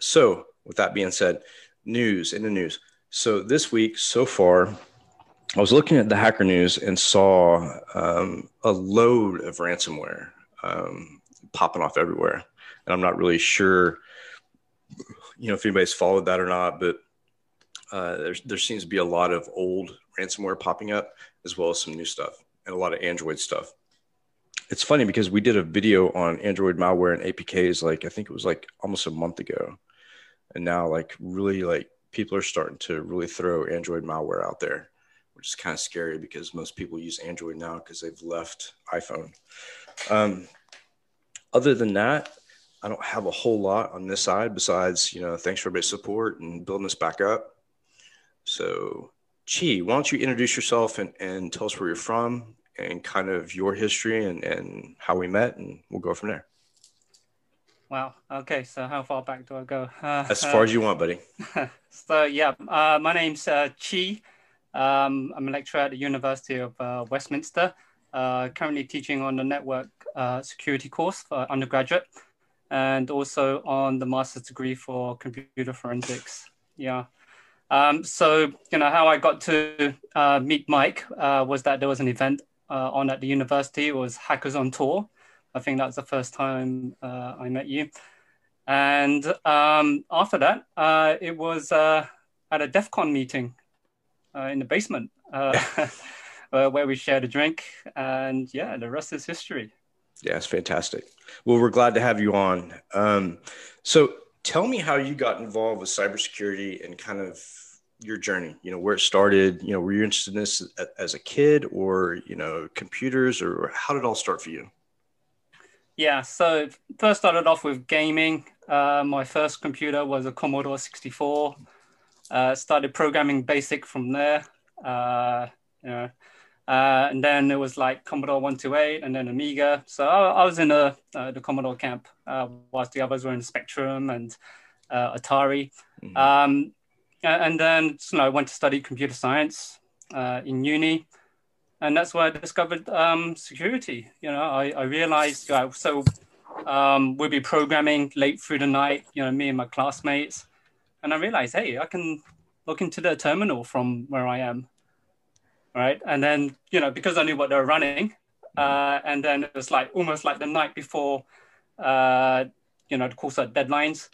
so with that being said, news in the news. So this week so far, I was looking at the Hacker News and saw um, a load of ransomware um, popping off everywhere, and I'm not really sure, you know, if anybody's followed that or not, but uh, there, there seems to be a lot of old ransomware popping up as well as some new stuff and a lot of Android stuff. It's funny because we did a video on Android malware and APKs, like I think it was like almost a month ago, and now like really like people are starting to really throw Android malware out there, which is kind of scary because most people use Android now because they've left iPhone. Um, other than that, I don't have a whole lot on this side besides, you know, thanks for everybody's support and building this back up. So, Chi, why don't you introduce yourself and, and tell us where you're from and kind of your history and, and how we met, and we'll go from there. Wow. Okay. So how far back do I go? Uh, as far uh, as you want, buddy. so yeah, uh, my name's uh, Chi. Um, I'm a lecturer at the University of uh, Westminster. Uh, currently teaching on the network security course for undergraduate, and also on the master's degree for computer forensics. Yeah. Um, so you know how I got to meet Mike was that there was an event on at the university. It was Hackers on Tour I think that's the first time uh, I met you. And um, after that, uh, it was uh, at a DEF CON meeting uh, in the basement uh, where we shared a drink. And yeah, the rest is history. Yeah, it's fantastic. Well, we're glad to have you on. Um, so tell me how you got involved with cybersecurity and kind of your journey you know where it started you know were you interested in this as a kid or you know computers or how did it all start for you yeah, so first started off with gaming. Uh, my first computer was a Commodore 64. Uh, started programming BASIC from there. Uh, you know, uh, and then it was like Commodore 128 and then Amiga. So I, I was in the, uh, the Commodore camp, uh, whilst the others were in Spectrum and Atari. Mm-hmm. Um, and then you know, I went to study computer science in uni and that's where I discovered um, security. You know, I, I realized uh, so um, we'll be programming late through the night. You know, me and my classmates, and I realized, hey, I can look into the terminal from where I am, right? And then you know, because I knew what they were running, uh, and then it was like almost like the night before, uh, you know, the course at deadlines,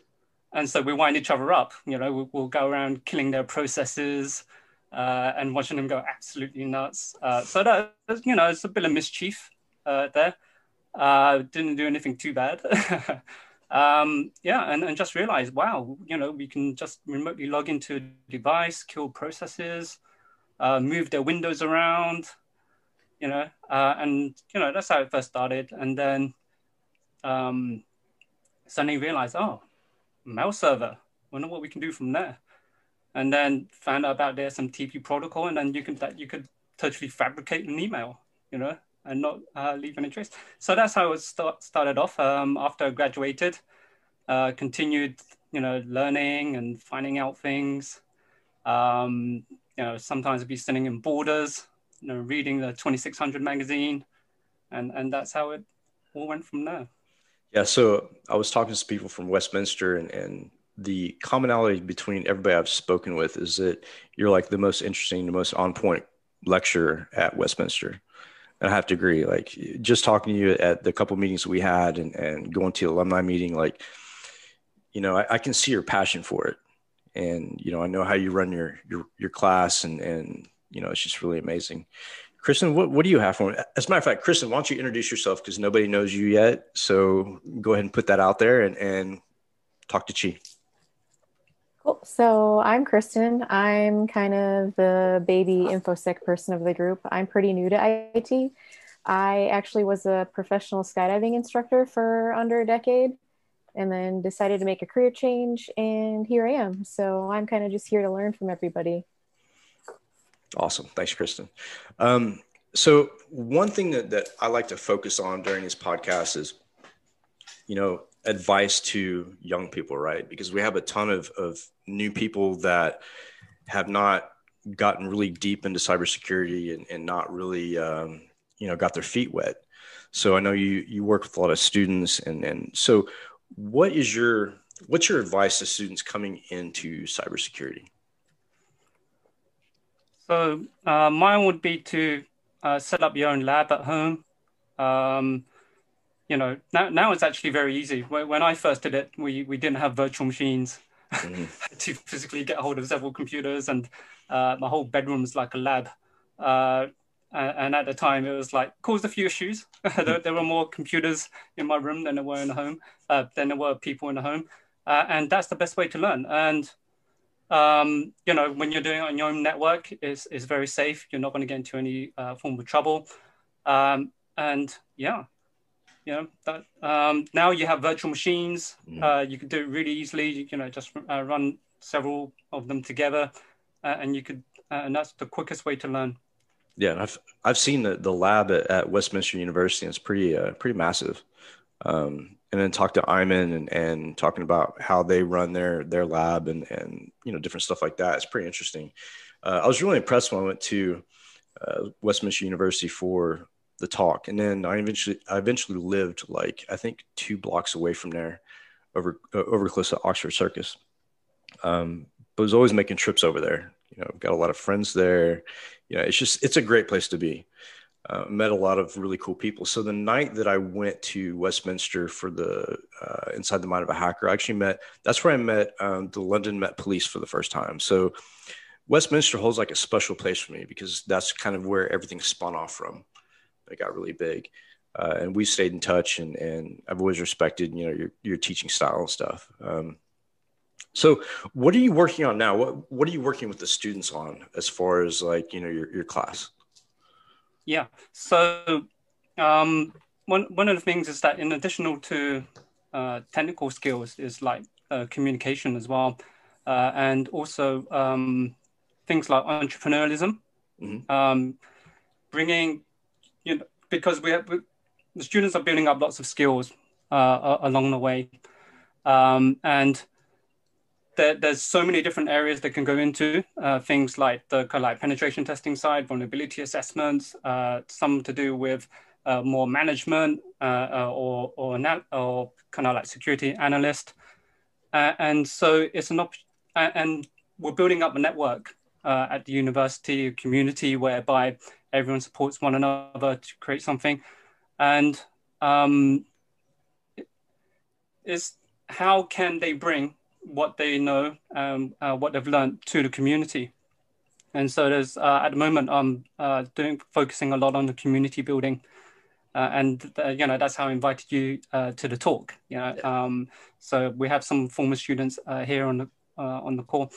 and so we wind each other up. You know, we'll, we'll go around killing their processes uh, and watching them go absolutely nuts. Uh, so that you know, it's a bit of mischief uh, there. Uh, didn't do anything too bad. um, yeah, and, and just realized, wow, you know, we can just remotely log into a device, kill processes, uh, move their windows around, you know, uh, and you know that's how it first started. And then um, suddenly realized, oh, mail server. Wonder what we can do from there and then found out about there's SMTP protocol, and then you can that you could totally fabricate an email, you know, and not uh, leave any trace. So that's how it start, started off. Um, after I graduated, uh, continued, you know, learning and finding out things. Um, you know, sometimes I'd be sitting in borders, you know, reading the 2600 magazine, and and that's how it all went from there. Yeah, so I was talking to people from Westminster, and, and the commonality between everybody I've spoken with is that you're like the most interesting, the most on point lecturer at Westminster. And I have to agree, like just talking to you at the couple meetings we had and, and going to the alumni meeting, like, you know, I, I, can see your passion for it. And, you know, I know how you run your, your, your class and, and, you know, it's just really amazing. Kristen, what, what do you have for me? As a matter of fact, Kristen, why don't you introduce yourself because nobody knows you yet. So go ahead and put that out there and, and talk to Chi. Cool. So I'm Kristen. I'm kind of the baby infosec person of the group. I'm pretty new to IT. I actually was a professional skydiving instructor for under a decade and then decided to make a career change and here I am. So I'm kind of just here to learn from everybody. Awesome. Thanks, Kristen. Um, so one thing that, that I like to focus on during this podcast is, you know, advice to young people, right? Because we have a ton of, of new people that have not gotten really deep into cybersecurity and, and not really, um, you know, got their feet wet. So I know you you work with a lot of students, and and so what is your what's your advice to students coming into cybersecurity? So uh, mine would be to uh, set up your own lab at home. Um, you know, now, now it's actually very easy. When I first did it, we, we didn't have virtual machines mm-hmm. to physically get hold of several computers, and uh, my whole bedroom was like a lab. Uh, and at the time, it was like caused a few issues. there, there, were more computers in my room than there were in the home, uh, than there were people in the home, uh, and that's the best way to learn. And um, you know, when you're doing it on your own network, is is very safe. You're not going to get into any uh, form of trouble. Um, and yeah, you know that um, now you have virtual machines. Mm. Uh, you can do it really easily. You know, just uh, run several of them together, uh, and you could, uh, and that's the quickest way to learn. Yeah, and I've I've seen the, the lab at, at Westminster University. And it's pretty uh, pretty massive. Um, and then talk to Iman and, and talking about how they run their their lab and and you know different stuff like that. It's pretty interesting. Uh, I was really impressed when I went to uh, Westminster University for the talk, and then I eventually I eventually lived like I think two blocks away from there, over uh, over close to Oxford Circus. Um, but was always making trips over there. You know, got a lot of friends there. You know, it's just it's a great place to be uh, met a lot of really cool people. So the night that I went to Westminster for the uh, Inside the Mind of a Hacker, I actually met. That's where I met um, the London Met Police for the first time. So Westminster holds like a special place for me because that's kind of where everything spun off from. It got really big, uh, and we stayed in touch. And and I've always respected you know your your teaching style and stuff. Um, so what are you working on now? What what are you working with the students on as far as like you know your your class? Yeah. So um, one one of the things is that in addition to uh, technical skills is like uh, communication as well, uh, and also um, things like entrepreneurialism, mm-hmm. um, bringing you know because we have we, the students are building up lots of skills uh, along the way, um, and there, there's so many different areas that can go into uh, things like the kind of like penetration testing side, vulnerability assessments, uh, some to do with uh, more management uh, uh, or or, or kind of like security analyst, and so it's an op- and we're building up a network at the university community whereby everyone supports one another to create something, and um, is how can they bring what they know, um, uh, what they've learned to the community. And so there's uh, at the moment I'm uh, doing focusing a lot on the community building, uh, and uh, you know that's how I invited you uh, to the talk. You know, um, so we have some former students here on the on the call,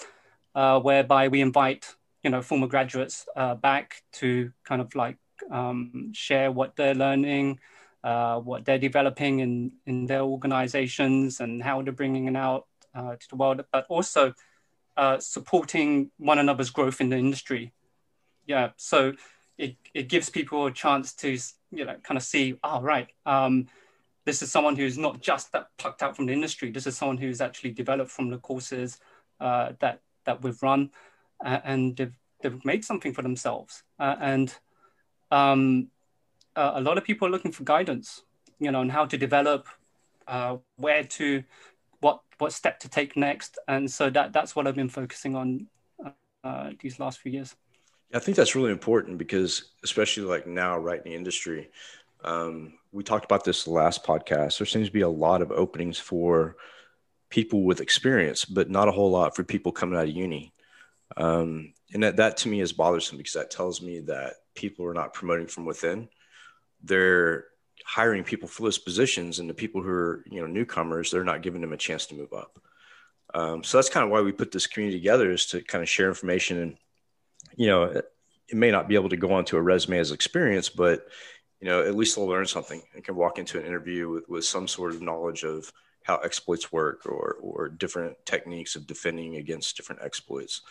whereby we invite you know former graduates back to kind of like um, share what they're learning, what they're developing in in their organizations, and how they're bringing it out uh, to the world, but also uh, supporting one another's growth in the industry. Yeah, so it, it gives people a chance to you know kind of see, oh right, um, this is someone who's not just that plucked out from the industry. This is someone who's actually developed from the courses uh, that that we've run, uh, and they've, they've made something for themselves. Uh, and um, a lot of people are looking for guidance, you know, on how to develop, uh, where to what what step to take next. And so that that's what I've been focusing on uh, these last few years. I think that's really important because, especially like now, right in the industry, um, we talked about this last podcast. There seems to be a lot of openings for people with experience, but not a whole lot for people coming out of uni. Um, and that, that to me is bothersome because that tells me that people are not promoting from within. They're hiring people for those positions and the people who are you know newcomers they're not giving them a chance to move up um, so that's kind of why we put this community together is to kind of share information and you know it, it may not be able to go onto a resume as experience but you know at least they'll learn something and can walk into an interview with, with some sort of knowledge of how exploits work or or different techniques of defending against different exploits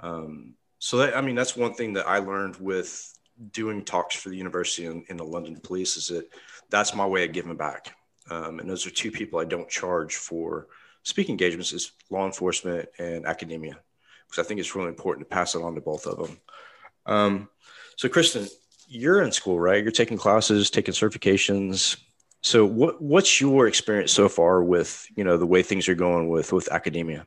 um, so that i mean that's one thing that i learned with doing talks for the university in the London police is that that's my way of giving back. Um, and those are two people I don't charge for speaking engagements is law enforcement and academia, because I think it's really important to pass it on to both of them. Um, so Kristen, you're in school, right? You're taking classes, taking certifications. So what what's your experience so far with you know the way things are going with with academia?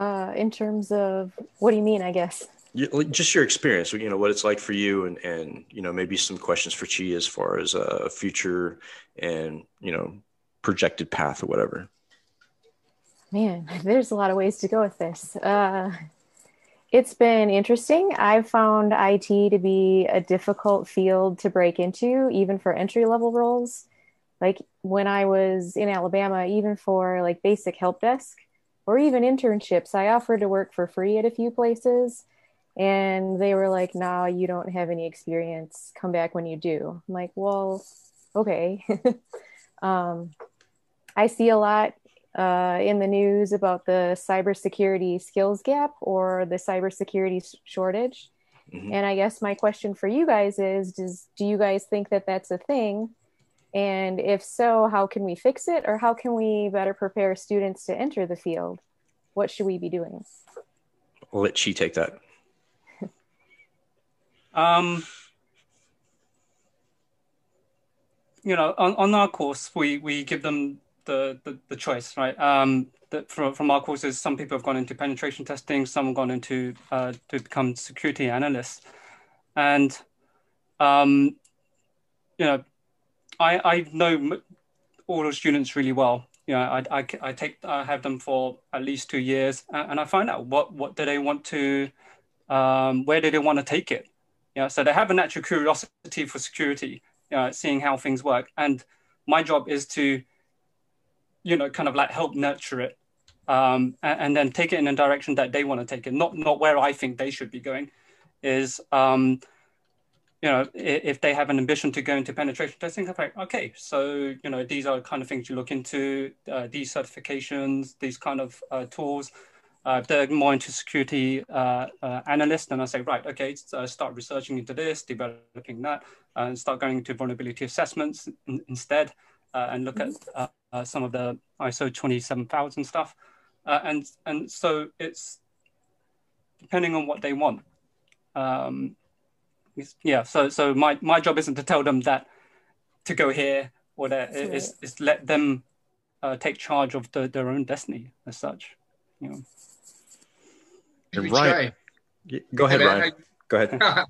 Uh, in terms of what do you mean? I guess just your experience. You know what it's like for you, and and you know maybe some questions for Chi as far as a uh, future and you know projected path or whatever. Man, there's a lot of ways to go with this. Uh, it's been interesting. I've found IT to be a difficult field to break into, even for entry level roles. Like when I was in Alabama, even for like basic help desk or even internships, I offered to work for free at a few places. And they were like, nah, you don't have any experience. Come back when you do. I'm like, well, okay. um, I see a lot uh, in the news about the cybersecurity skills gap or the cybersecurity shortage. Mm-hmm. And I guess my question for you guys is does do you guys think that that's a thing? And if so, how can we fix it or how can we better prepare students to enter the field? What should we be doing? I'll let Chi take that. um, you know, on, on our course, we, we give them the, the, the choice, right? Um, that from, from our courses, some people have gone into penetration testing, some have gone into uh, to become security analysts, and um, you know, I I know all the students really well. You know, I, I, I take I have them for at least two years, and, I find out what what do they want to, um, where do they want to take it. You know, so they have a natural curiosity for security, you know, seeing how things work, and my job is to you know, kind of like help nurture it, um, and, and, then take it in a direction that they want to take it, not not where I think they should be going. Is um, you know, if, they have an ambition to go into penetration testing, I'm like, okay, so you know, these are the kind of things you look into, uh, these certifications, these kind of uh, tools. Uh, they're more into security uh, uh, analyst, and I say, right, okay, so start researching into this, developing that, and start going to vulnerability assessments in, instead, uh, and look at uh, some of the ISO 27000 stuff. Uh, and, and so it's depending on what they want. Um, yeah, so, so my, my job isn't to tell them that to go here or that, right. it's, it's let them uh, take charge of the, their own destiny as such. You know. Ryan, go ahead, hey, Ryan. Go ahead.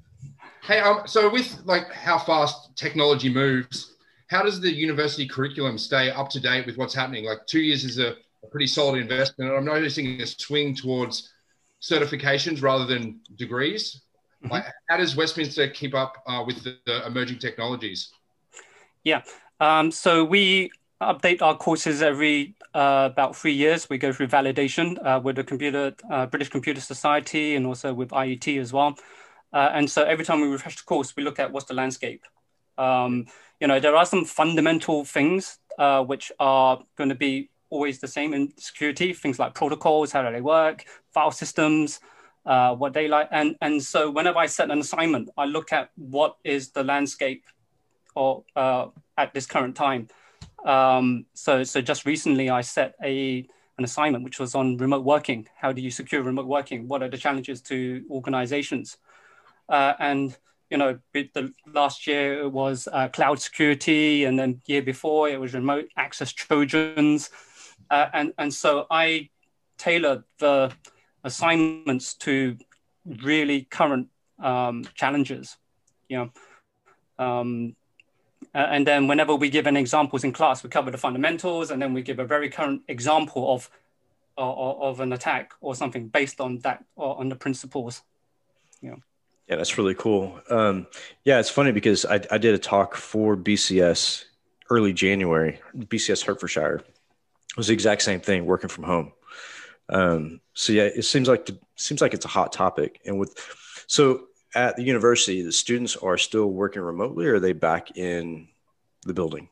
hey, um, so with like how fast technology moves, how does the university curriculum stay up to date with what's happening? Like two years is a, a pretty solid investment. And I'm noticing a swing towards certifications rather than degrees. Mm-hmm. Like, how does Westminster keep up uh, with the, the, emerging technologies? Yeah, um, so we update our courses every uh, about three years. We go through validation uh, with the computer uh, British Computer Society and also with IET as well. Uh, and so every time we refresh the course, we look at what's the landscape. Um, you know, there are some fundamental things uh, which are going to be always the same in security, things like protocols, how do they work, file systems, uh, what they like. And, and so whenever I set an assignment, I look at what is the landscape or uh, at this current time. Um, so, so just recently I set a, an assignment which was on remote working. How do you secure remote working? What are the challenges to organizations? Uh, and you know, the last year it was uh, cloud security, and then year before it was remote access trojans, uh, and and so I tailored the assignments to really current um, challenges, you know. Um, and then whenever we give an examples in class, we cover the fundamentals, and then we give a very current example of of, of an attack or something based on that or on the principles, you know. Yeah, that's really cool. Um, yeah, it's funny because I, I did a talk for BCS early January, BCS Hertfordshire. It was the exact same thing, working from home. Um, so yeah, it seems like seems like it's a hot topic. And with so at the university, the students are still working remotely, or are they back in the building?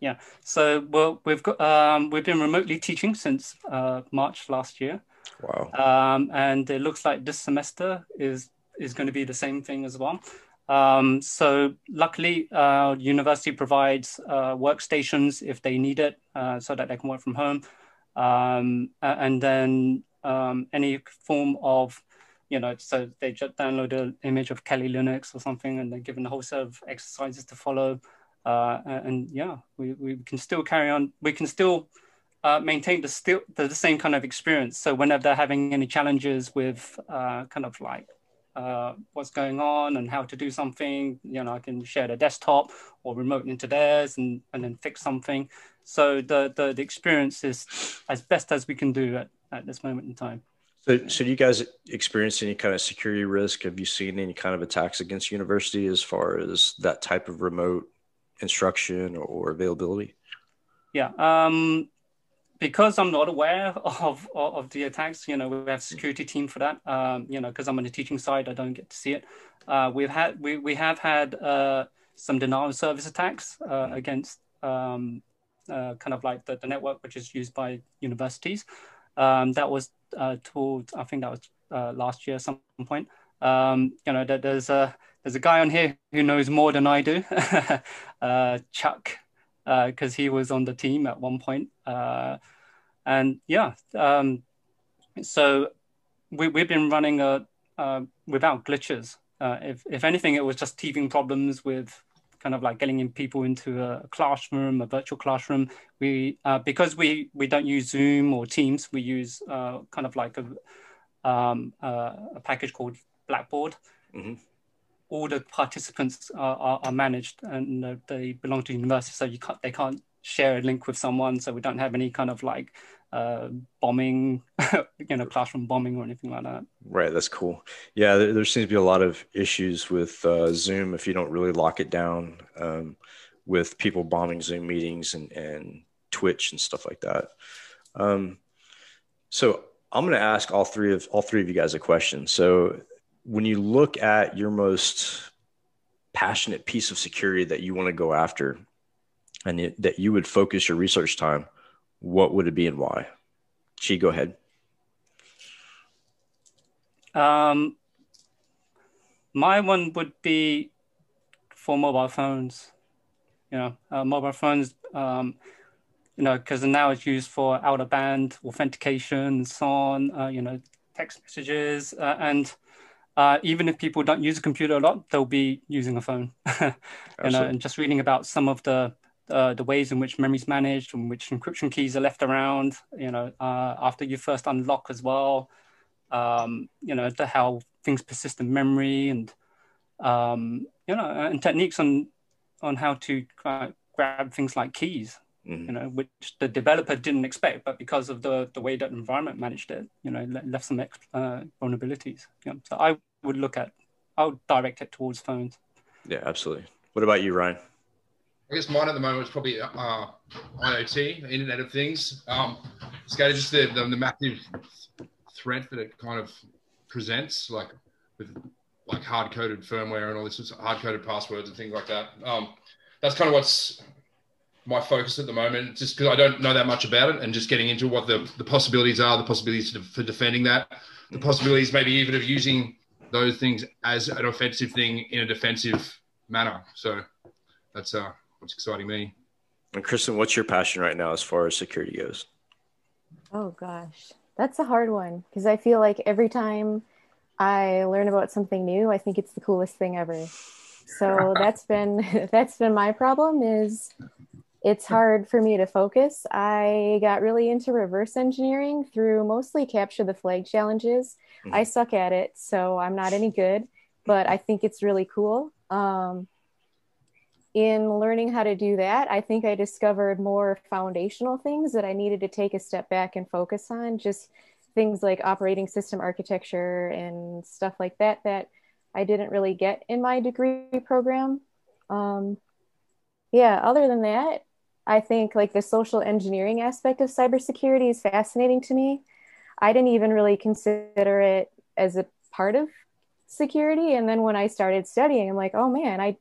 Yeah, so well, we've got um, we've been remotely teaching since uh, March last year. Wow. Um, and it looks like this semester is is going to be the same thing as well. Um, so luckily, uh, university provides uh, workstations if they need it, uh, so that they can work from home. Um, and then um, any form of, you know, so they just download an image of Kali Linux or something, and they're given a whole set of exercises to follow. uh, and yeah, we, we can still carry on. We can still uh, maintain the still the, the, same kind of experience. So whenever they're having any challenges with uh, kind of like uh, what's going on and how to do something, you know, I can share the desktop or remote into theirs and, and then fix something. So the, the, the experience is as best as we can do at, at this moment in time. So, so do you guys experience any kind of security risk? Have you seen any kind of attacks against university as far as that type of remote instruction or, or availability? Yeah, um, because I'm not aware of, of the attacks, you know, we have security team for that. Um, you know, because I'm on the teaching side, I don't get to see it. Uh, we've had we, we have had uh, some denial of service attacks uh, against um, uh, kind of like the, the network which is used by universities. Um, that was uh, told, I think that was uh, last year at some point. Um, you know, there's a there's a guy on here who knows more than I do, Chuck, because he was on the team at one point. point and yeah, um, so we, we've been running a, uh, without glitches. Uh, if, if anything, it was just teething problems with kind of like getting in people into a classroom, a virtual classroom. We uh, because we we don't use Zoom or Teams, we use uh, kind of like a um, uh, a package called Blackboard. Mm-hmm. All the participants are, are, are managed and uh, they belong to university, so you can't they can't share a link with someone, so we don't have any kind of like uh, bombing, you know, classroom bombing or anything like that. Right, that's cool. Yeah, there, there seems to be a lot of issues with uh, Zoom if you don't really lock it down, um, with people bombing Zoom meetings and, and Twitch and stuff like that. Um, so I'm going to ask all three of all three of you guys a question. So when you look at your most passionate piece of security that you want to go after, and it, that you would focus your research time what would it be and why? Chi, go ahead. Um, my one would be for mobile phones. You know, uh, mobile phones. Um, you know, because now it's used for out of band authentication and so on. Uh, you know, text messages uh, and. Uh, even if people don't use a computer a lot, they'll be using a phone. you know, and just reading about some of the uh, the ways in which memory is managed and which encryption keys are left around, you know, uh, after you first unlock as well, um, you know, the, how things persist in memory and, um, you know, and techniques on, on how to grab things like keys, mm-hmm. you know, which the developer didn't expect, but because of the, the way that environment managed it, you know, left some uh, vulnerabilities. Yeah. So I would look at, I would direct it towards phones. Yeah, absolutely. What about you, Ryan? I guess mine at the moment is probably uh, IoT, Internet of Things. Um, SCADA, just the, the, the massive threat that it kind of presents, like with like hard coded firmware and all this hard coded passwords and things like that. Um, that's kind of what's my focus at the moment, just because I don't know that much about it, and just getting into what the, the possibilities are, the possibilities for defending that, the possibilities maybe even of using those things as an offensive thing in a defensive manner. So that's uh what's exciting me. And Kristen, what's your passion right now as far as security goes? Oh gosh, that's a hard one because I feel like every time I learn about something new, I think it's the coolest thing ever. So that's been that's been my problem is it's hard for me to focus. I got really into reverse engineering through mostly capture the flag challenges. Mm-hmm. I suck at it, so I'm not any good, but I think it's really cool. Um, in learning how to do that, I think I discovered more foundational things that I needed to take a step back and focus on, just things like operating system architecture and stuff like that, that I didn't really get in my degree program. Um, yeah, other than that, I think like the social engineering aspect of cybersecurity is fascinating to me. I didn't even really consider it as a part of security. And then when I started studying, I'm like, oh man, I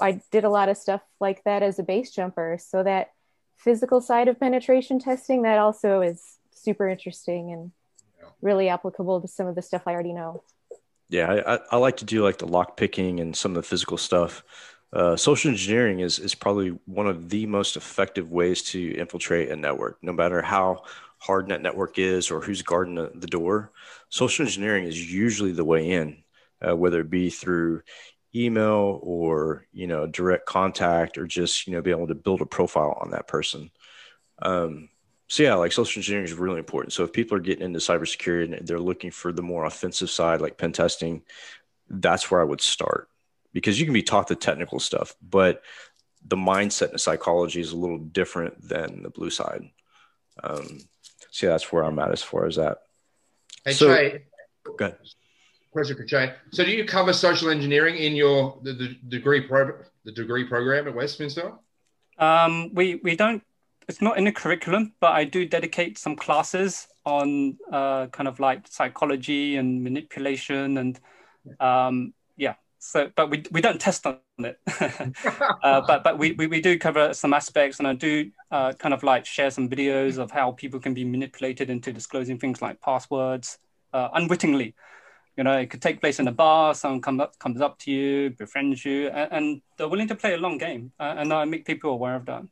I did a lot of stuff like that as a base jumper. So that physical side of penetration testing, that also is super interesting and really applicable to some of the stuff I already know. Yeah, I, I like to do like the lock picking and some of the physical stuff. Uh, social engineering is is probably one of the most effective ways to infiltrate a network, no matter how hard that network is or who's guarding the, the door. Social engineering is usually the way in, uh, whether it be through email or you know direct contact or just you know be able to build a profile on that person. Um, so yeah like social engineering is really important. So if people are getting into cybersecurity and they're looking for the more offensive side like pen testing that's where i would start because you can be taught the technical stuff but the mindset and psychology is a little different than the blue side. Um, so yeah, that's where i'm at as far as that. Hey so, Trey, go ahead question for Jay. So, do you cover social engineering in your the, the degree pro the degree program at Westminster? Um, we we don't. It's not in the curriculum, but I do dedicate some classes on uh, kind of like psychology and manipulation and um, yeah. So, but we we don't test on it. uh, but but we, we we do cover some aspects, and I do uh, kind of like share some videos of how people can be manipulated into disclosing things like passwords uh, unwittingly. You know, it could take place in a bar. Someone come up, comes up to you, befriends you, and, and they're willing to play a long game. Uh, and I make people aware of that.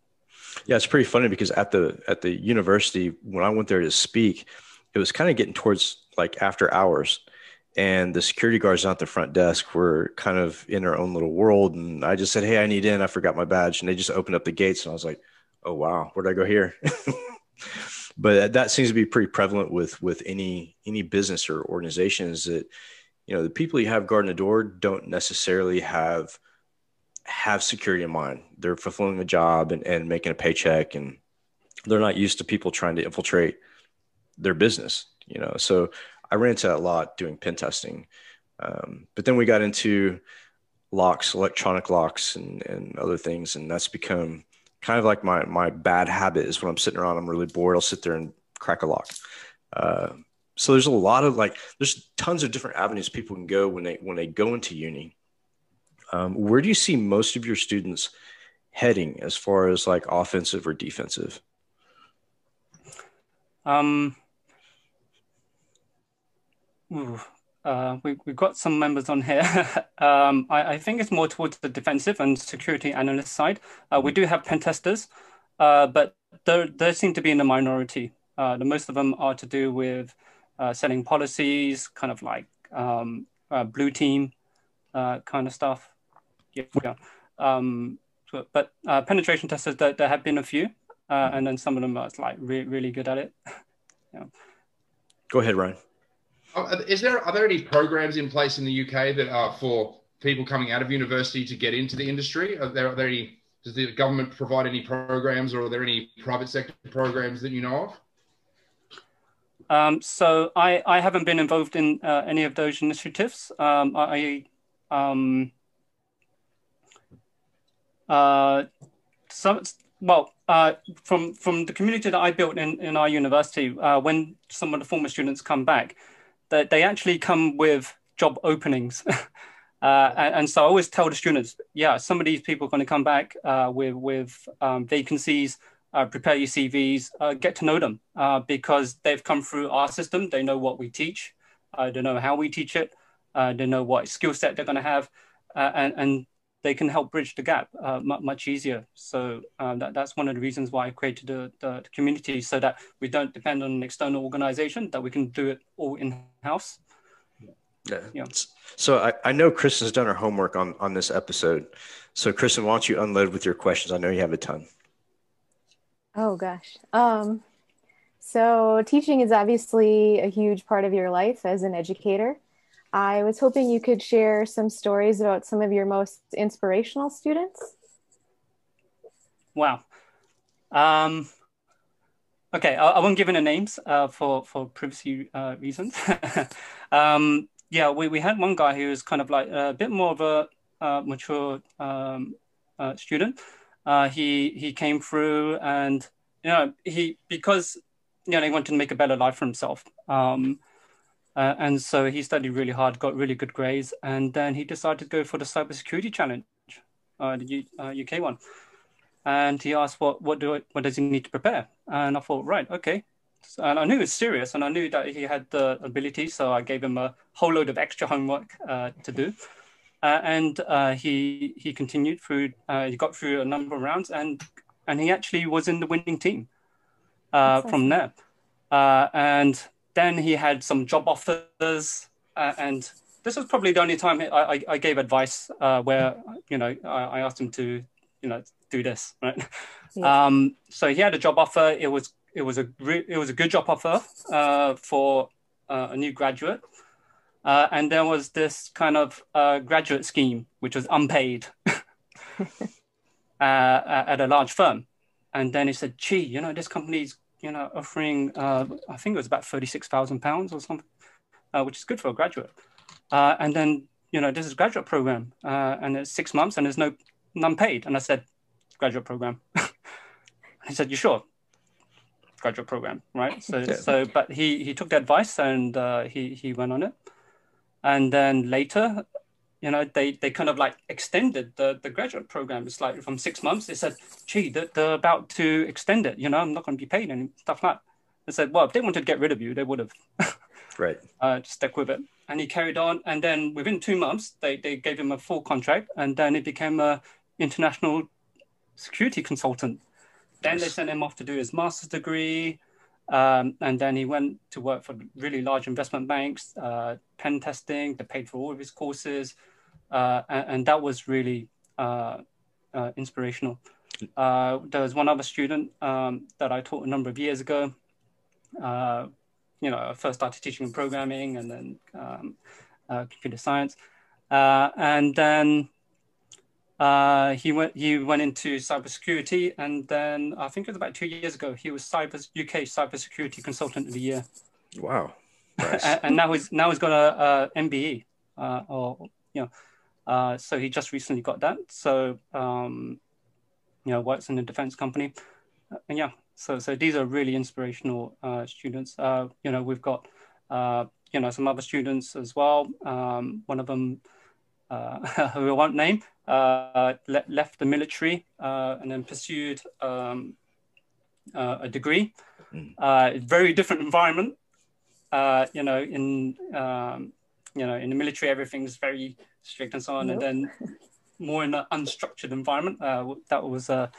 Yeah, it's pretty funny because at the at the university when I went there to speak, it was kind of getting towards like after hours, and the security guards at the front desk were kind of in their own little world. And I just said, "Hey, I need in. I forgot my badge," and they just opened up the gates, and I was like, "Oh wow, where did I go here?" but that seems to be pretty prevalent with with any any business or organizations that you know the people you have guarding the door don't necessarily have have security in mind. They're fulfilling a job and, and making a paycheck and they're not used to people trying to infiltrate their business you know? So i ran into that a lot doing pen testing um, but then we got into locks electronic locks and, and other things and that's become kind of like my my bad habit is when I'm sitting around, I'm really bored. I'll sit there and crack a lock. Uh, so there's a lot of like there's tons of different avenues people can go when they when they go into uni. Um, where do you see most of your students heading as far as like offensive or defensive? Um, ooh, uh, we, we've got some members on here. um, I, I, think it's more towards the defensive and security analyst side. Uh, we do have pen testers, uh, but they seem to be in the minority. Uh, the most of them are to do with uh, setting policies, kind of like um, uh, blue team kind of stuff. Yeah. yeah. Um, but penetration testers, there, there, have been a few, and then some of them are like re- really good at it. yeah. Go ahead, Ryan. Uh, is there are there any programs in place in the UK that are for people coming out of university to get into the industry? Are there, are there any? Does the government provide any programs, or are there any private sector programs that you know of? Um, so I, I haven't been involved in uh, any of those initiatives. Um, I um, uh, some well uh, from from the community that I built in in our university. Uh, when some of the former students come back, that they actually come with job openings. Uh, and, and, so I always tell the students, yeah, some of these people are going to come back uh, with with um, vacancies. Uh, prepare your CVs, uh, get to know them uh, because they've come through our system. They know what we teach. I Uh, they know how we teach it. they know what skill set they're going to have, and, and they can help bridge the gap uh, much easier. So um, that, that's one of the reasons why I created the, the, the, community so that we don't depend on an external organization, that we can do it all in-house. Yeah. yeah. So I, I know Kristen's done her homework on, on this episode. So Kristen, why don't you unload with your questions? I know you have a ton. Oh gosh. Um, so teaching is obviously a huge part of your life as an educator. I was hoping you could share some stories about some of your most inspirational students. Wow. Um, okay, I, I, won't give any names uh, for for privacy uh, reasons. um, yeah, we, we had one guy who was kind of like a bit more of a uh, mature um, uh, student. Uh, he he came through and you know he because you know he wanted to make a better life for himself. Um, uh, and so he studied really hard, got really good grades, and then he decided to go for the cybersecurity challenge, uh, the U, uh, UK one. And he asked, "What what do I, what does he need to prepare?" And I thought, right, okay. So, and I knew it was serious, and I knew that he had the ability, so I gave him a whole load of extra homework uh, to do. Uh, and uh, he he continued through. he got through a number of rounds, and and he actually was in the winning team from there. and then he had some job offers uh, and this was probably the only time I, I, I gave advice uh, where you know I, I, asked him to you know do this right. Yeah. Um, so he had a job offer. It was it was a re- it was a good job offer uh, for uh, a new graduate, uh, and there was this kind of uh, graduate scheme which was unpaid at a large firm, and then he said, "Gee, you know this company's you know offering uh, I think it was about thirty six thousand pounds or something." uh, which is good for a graduate. Uh, and then, you know, this is a graduate program uh, and it's six months and there's no none paid. And I said, graduate program. he said, you sure? Graduate program, right? So, yeah. so, but he, he took the advice and uh, he, he went on it. And then later, you know, they, they kind of like extended the, the graduate program. It's like from six months, they said, gee, they're, they're about to extend it. You know, I'm not going to be paid and stuff like that. They said, well, if they wanted to get rid of you, they would have. right uh, stick with it and he carried on and then within two months they, they gave him a full contract and then he became a international security consultant then they sent him off to do his master's degree um, and then he went to work for really large investment banks uh, pen testing they paid for all of his courses and, and, that was really uh, uh, inspirational uh, there was one other student um, that i taught a number of years ago you know, I first started teaching programming and then um, uh, computer science. Uh, and then uh, he went he went into cybersecurity, and then I think it was about two years ago he was cyber UK cybersecurity consultant of the year. Wow! Nice. and, and, now he's now he's got a, a MBE, uh, or you know, uh, so he just recently got that. So um, you know, works in a defense company, uh, and yeah, so so these are really inspirational uh, students. Uh, you know, we've got uh, you know some other students as well. Um, one of them, uh, who I won't name, uh, le- left the military uh, and then pursued um, a degree. Mm. very different environment. you know, in um, you know in the military, everything's very strict and so on, nope. and then more in an unstructured environment. that was a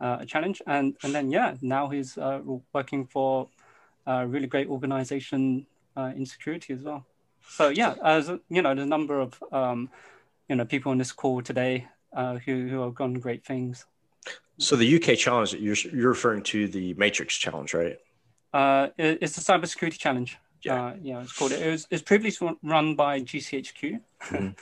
uh, a challenge. And and then yeah, now he's uh, working for a really great organization uh, in security as well. So yeah, as you know, there's a number of um, you know people on this call today uh, who who have done great things. So the UK challenge that you're you're referring to the Matrix challenge, right? Uh, it's the cybersecurity challenge. Yeah, uh, yeah, it's called. It It was it's previously run by GCHQ. Mm-hmm.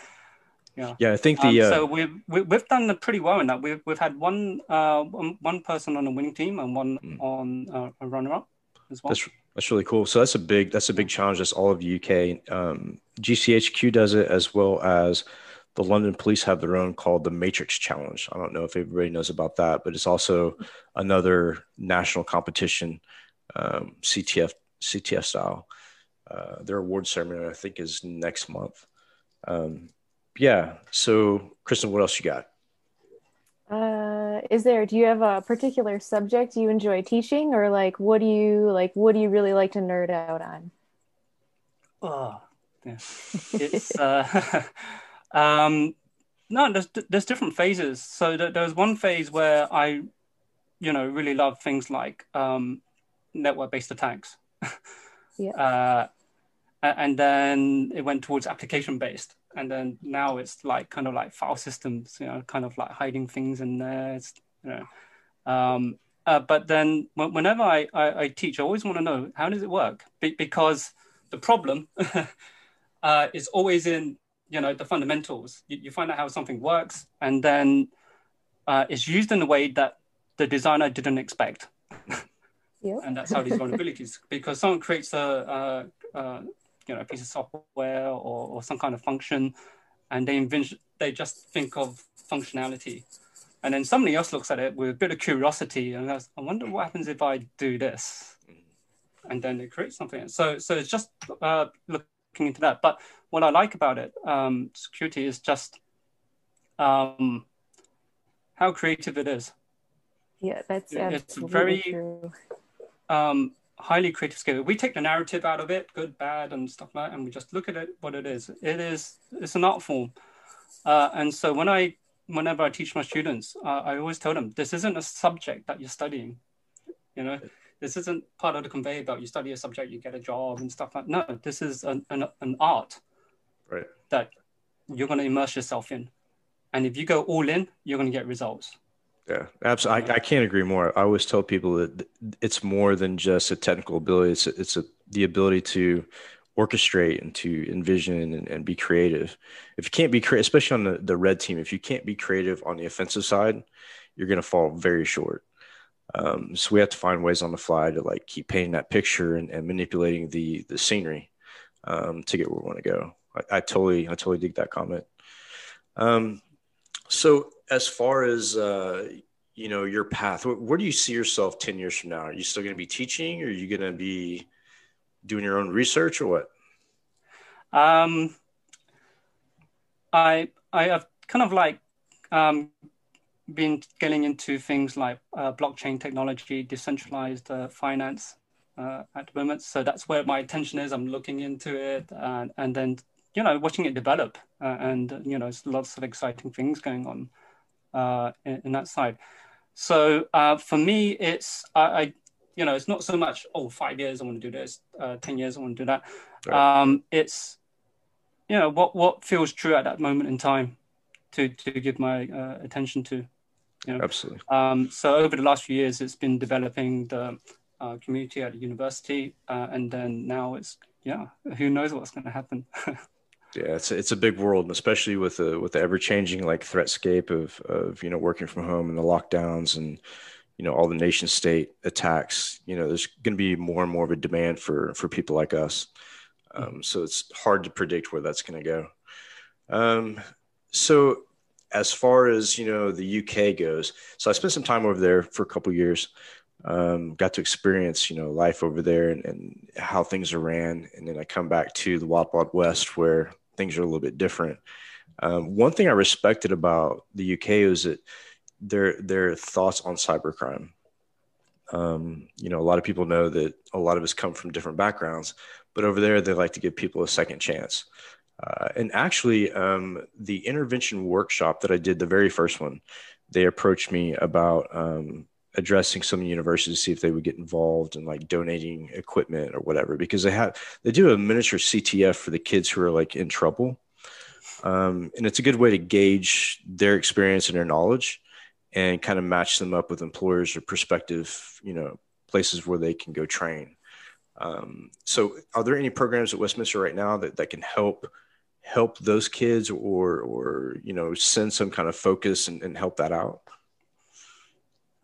Yeah, yeah. I think the um, so uh, we've we've done pretty well in that. We've we've had one uh one person on a winning team and one mm. on uh, a runner up as well. That's that's really cool. So that's a big that's a big challenge. That's all of the UK. Um, GCHQ does it as well as the London Police have their own called the Matrix Challenge. I don't know if everybody knows about that, but it's also another national competition, um, CTF CTF style. Uh, their award ceremony I think is next month. Um, yeah. So, Kristen, what else you got? Uh, is there? Do you have a particular subject you enjoy teaching, or like what do you like? What do you really like to nerd out on? Oh, yeah. it's uh, um, no. There's there's different phases. So there, there was one phase where I, you know, really love things like um, network-based attacks. yeah. Uh, and then it went towards application-based and then now it's like kind of like file systems, you know, kind of like hiding things in there. It's, you know, um, uh, but then whenever I, I, I, teach, I always want to know how does it work Be- because the problem uh, is always in you know the fundamentals. You, you, find out how something works, and then uh, it's used in a way that the designer didn't expect. Yeah. and that's how these vulnerabilities because someone creates a, a, a you know a piece of software or, or some kind of function, and they envision they just think of functionality, and then somebody else looks at it with a bit of curiosity and goes, "I wonder what happens if I do this," and then they create something. So so it's just uh, looking into that. But what I like about it, um, security, is just um, how creative it is. Yeah, that's it's very true. Um, highly creative skill. We take the narrative out of it, good, bad, and stuff like that, and we just look at it what it is. It is it's an art form, uh, and so when I whenever I teach my students, uh, I always tell them this isn't a subject that you're studying. You know, this isn't part of the conveyor belt. You study a subject, you get a job and stuff like. No, this is an an, an art. Right. that you're going to immerse yourself in. And if you go all in, you're going to get results. Yeah, absolutely. I, I can't agree more. I always tell people that it's more than just a technical ability. It's a, it's a, the ability to orchestrate and to envision and, and be creative. If you can't be creative, especially on the, the red team, if you can't be creative on the offensive side, you're going to fall very short. Um, so we have to find ways on the fly to like keep painting that picture and, and manipulating the the scenery um, to get where we want to go. I, I, totally I totally dig that comment. Um, so as far as uh, you know your path, where, do you see yourself ten years from now? Are you still going to be teaching? Or are you going to be doing your own research, or what? Um, I I have kind of like um, been getting into things like uh, blockchain technology, decentralized uh, finance uh, at the moment. So that's where my attention is. I'm looking into it, and and then you know watching it develop, uh, and you know lots of exciting things going on uh, in, in, that side. So uh, for me, it's I, I, you know it's not so much oh five years I want to do this, ten years I want to do that. Right. Um, it's you know what what feels true at that moment in time to to give my uh, attention to. You know? Absolutely. Um, so over the last few years, it's been developing the uh, community at the university, uh, and then now it's yeah, who knows what's going to happen. yeah, it's a, it's a big world, and especially with the with the ever changing like threatscape of of you know working from home and the lockdowns and you know all the nation state attacks. You know, there's going to be more and more of a demand for for people like us. Um, so it's hard to predict where that's going to go. Um, so as far as you know the uk goes so i spent some time over there for a couple years um, got to experience you know life over there and, and, how things are ran and then i come back to the wild wild west where things are a little bit different. Um, one thing i respected about the uk is that their their thoughts on cybercrime. Um, you know a lot of people know that a lot of us come from different backgrounds but over there they like to give people a second chance. Uh, and actually, um, the intervention workshop that I did, the very first one, they approached me about um, addressing some universities to see if they would get involved in like donating equipment or whatever, because they have they do a miniature CTF for the kids who are like in trouble, um, and it's a good way to gauge their experience and their knowledge, and kind of match them up with employers or prospective, you know, places where they can go train. Um, so, are there any programs at Westminster right now that, that can help help those kids or or you know send some kind of focus and, and help that out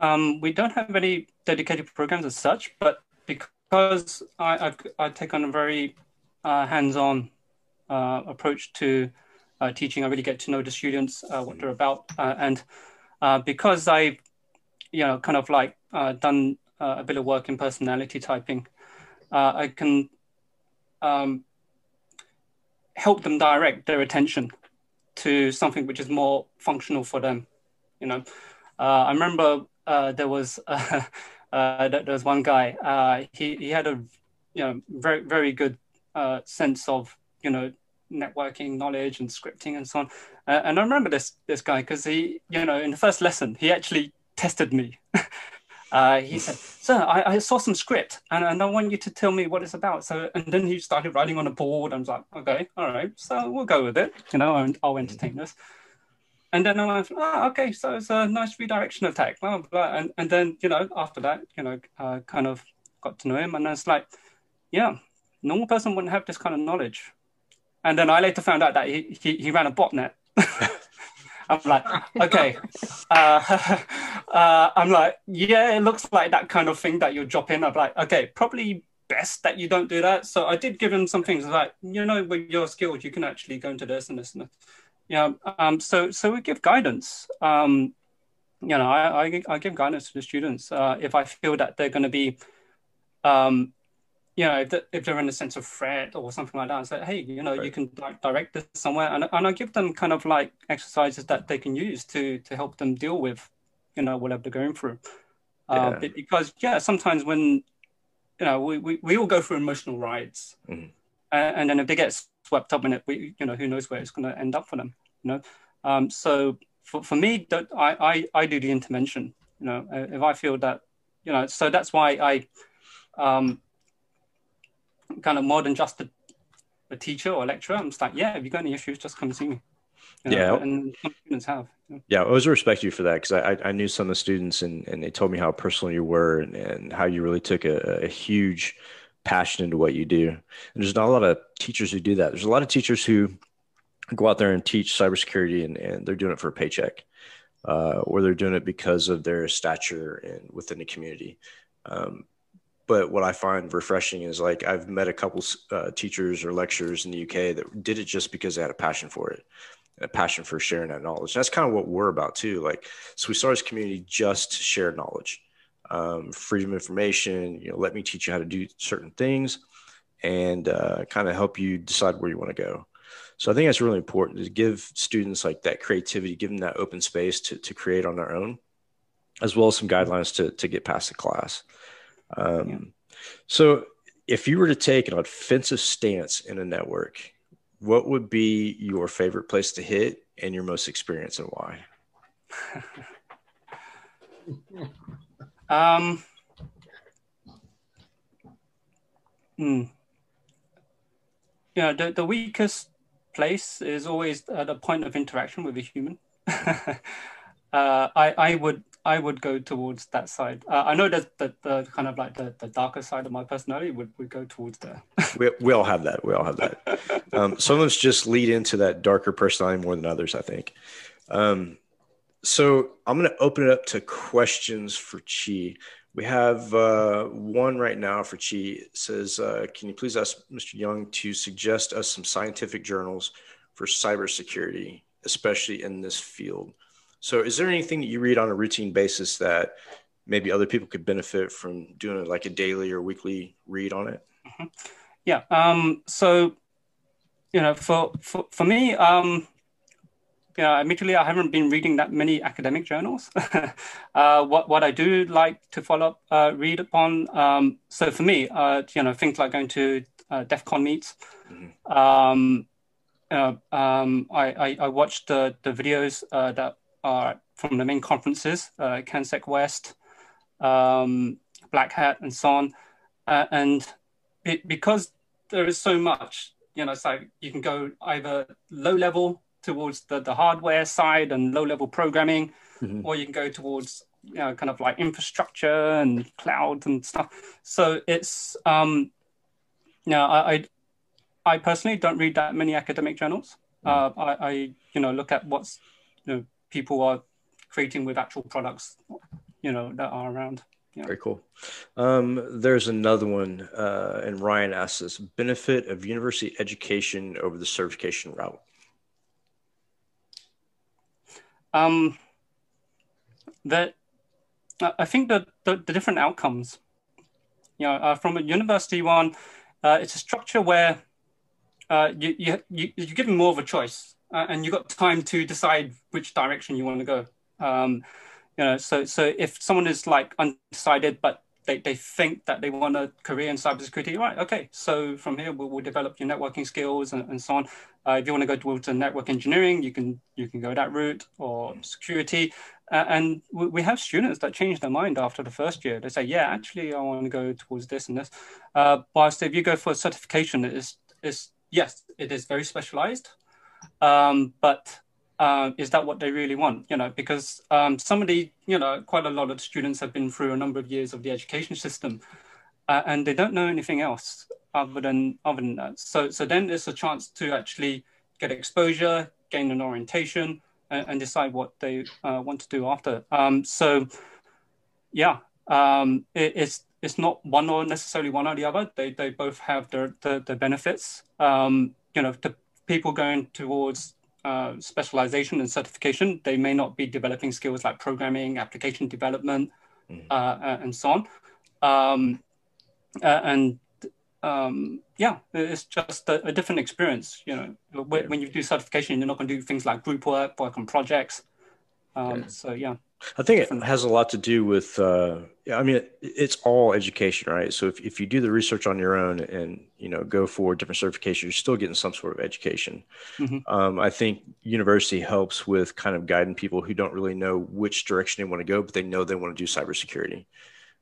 um, we don't have any dedicated programs as such but because i, I, I take on a very uh, hands-on uh, approach to uh, teaching i really get to know the students uh, what they're about uh, and uh, because i you know kind of like done a bit of work in personality typing i can um, help them direct their attention to something which is more functional for them. You know, I remember uh, there was uh, there was one guy. Uh, he he had a you know very very good uh, sense of you know networking knowledge and scripting and so on. Uh, and I remember this this guy because he you know in the first lesson he actually tested me. Uh, he said, "Sir, I, I, saw some script, and, and I want you to tell me what it's about." So, and then he started writing on a board. I was like, "Okay, all right, so we'll go with it. You know, and I'll entertain this." And then I went, "Ah, oh, okay, so it's a nice redirection attack." Blah, blah. And and then you know, after that, you know, uh, kind of got to know him, and it's like, yeah, normal person wouldn't have this kind of knowledge. And then I later found out that he he, he ran a botnet. I'm like, okay. Uh, uh, I'm like, yeah, it looks like that kind of thing that you drop in. I'm like, okay, probably best that you don't do that. So I did give him some things like, you know, with your skills, you can actually go into this and this and this. Yeah. Um, so so we give guidance. Um, you know, I, I, I give guidance to the students uh, if I feel that they're going to be um, you know, if, if they're in a sense of threat or something like that, I say, hey, you know, right. you can direct this somewhere, and and I give them kind of like exercises that they can use to to help them deal with, you know, whatever they're going through. Uh, yeah. because yeah, sometimes when you know we, we, we all go through emotional rides, mm-hmm. and, and then if they get swept up in it, we you know who knows where it's going to end up for them, you know. Um, so for, for me, that I, I I do the intervention. You know, if I feel that, you know, so that's why I. Um, kind of more than just the a teacher or a lecturer, I'm just like, yeah, if you got any issues, just come see me. You know, yeah, and students have. Yeah, I always respect you for that because I, I knew some of the students and, and they told me how personal you were and, and how you really took a, a huge passion into what you do. And there's not a lot of teachers who do that. There's a lot of teachers who go out there and teach cybersecurity and, and they're doing it for a paycheck uh, or they're doing it because of their stature and within the community. Um, but what I find refreshing is like I've met a couple uh, teachers or lecturers in the UK that did it just because they had a passion for it, a passion for sharing that knowledge. And that's kind of what we're about too. Like, so we started this community just to share knowledge, um, freedom of information. You know, let me teach you how to do certain things, and uh, kind of help you decide where you want to go. So I think that's really important to give students like that creativity, give them that open space to, to create on their own, as well as some guidelines to, to get past the class. Um, yeah. So if you were to take an offensive stance in a network, what would be your favorite place to hit and your most experience and why? um, hmm. Yeah, the, the weakest place is always at a point of interaction with a human. uh, I, I would I would go towards that side. Uh, I know that, that the kind of like the, the darker side of my personality would, would go towards there. we, we all have that. We all have that. Um, some of us just lead into that darker personality more than others, I think. Um, so I'm going to open it up to questions for Chi. We have uh, one right now for Chi. It says, uh, can you please ask Mr. Young to suggest us some scientific journals for cybersecurity, especially in this field? So, is there anything that you read on a routine basis that maybe other people could benefit from doing like a daily or weekly read on it? Mm-hmm. Yeah. Um, so, you know, for for, for me, um, yeah, admittedly, I haven't been reading that many academic journals. uh, what what I do like to follow up, uh, read upon. Um, so for me, uh, you know, things like going to uh, DEF CON meets. Mm-hmm. Um, um, I, I, I watched the the videos uh, that are from the main conferences, uh, CanSec West, um, Black Hat, and so on. and it, because there is so much, you know, so like you can go either low level towards the, the hardware side and low level programming, mm-hmm. or you can go towards you know kind of like infrastructure and cloud and stuff. So it's um, you know, I, I, I personally don't read that many academic journals. Mm-hmm. Uh, I, I you know look at what's you know people are creating with actual products you know that are around. Yeah. Very cool. Um, there's another one, uh, and Ryan asks this: benefit of university education over the certification route. Um, that I think that the, the, different outcomes, you know, uh, from a university one, uh, it's a structure where uh, you, you, you, you're given more of a choice uh, and you've got time to decide which direction you want to go. Um, you know, so, so if someone is like undecided, but they, they think that they want a career in cybersecurity, right? Okay, so from here we'll, we'll develop your networking skills and, and so on. Uh, if you want to go towards network engineering, you can you can go that route or security. Uh, and we, we, have students that change their mind after the first year. They say, yeah, actually, I want to go towards this and this. Uh, whilst if you go for a certification, it's, it's yes, it is very specialized, um, but uh, is that what they really want? You know, because um, some of the, you know, quite a lot of students have been through a number of years of the education system, uh, and they don't know anything else other than other than that. So, so then there's a chance to actually get exposure, gain an orientation, and, and decide what they uh, want to do after. Um, so, yeah, um, it, it's it's not one or necessarily one or the other. They they both have their their benefits. Um, you know, the people going towards uh, specialization and certification, they may not be developing skills like programming, application development, mm. uh, uh, and so on. Um, uh, and um, yeah, it's just a, a, different experience. You know, when, when, you do certification, you're not going to do things like group work, work on projects. Um, yeah. So yeah. I think it has a lot to do with, uh, I mean, it's all education, right? So if, if you do the research on your own and, you know, go for different certifications, you're still getting some sort of education. Mm-hmm. Um, I think university helps with kind of guiding people who don't really know which direction they want to go, but they know they want to do cybersecurity.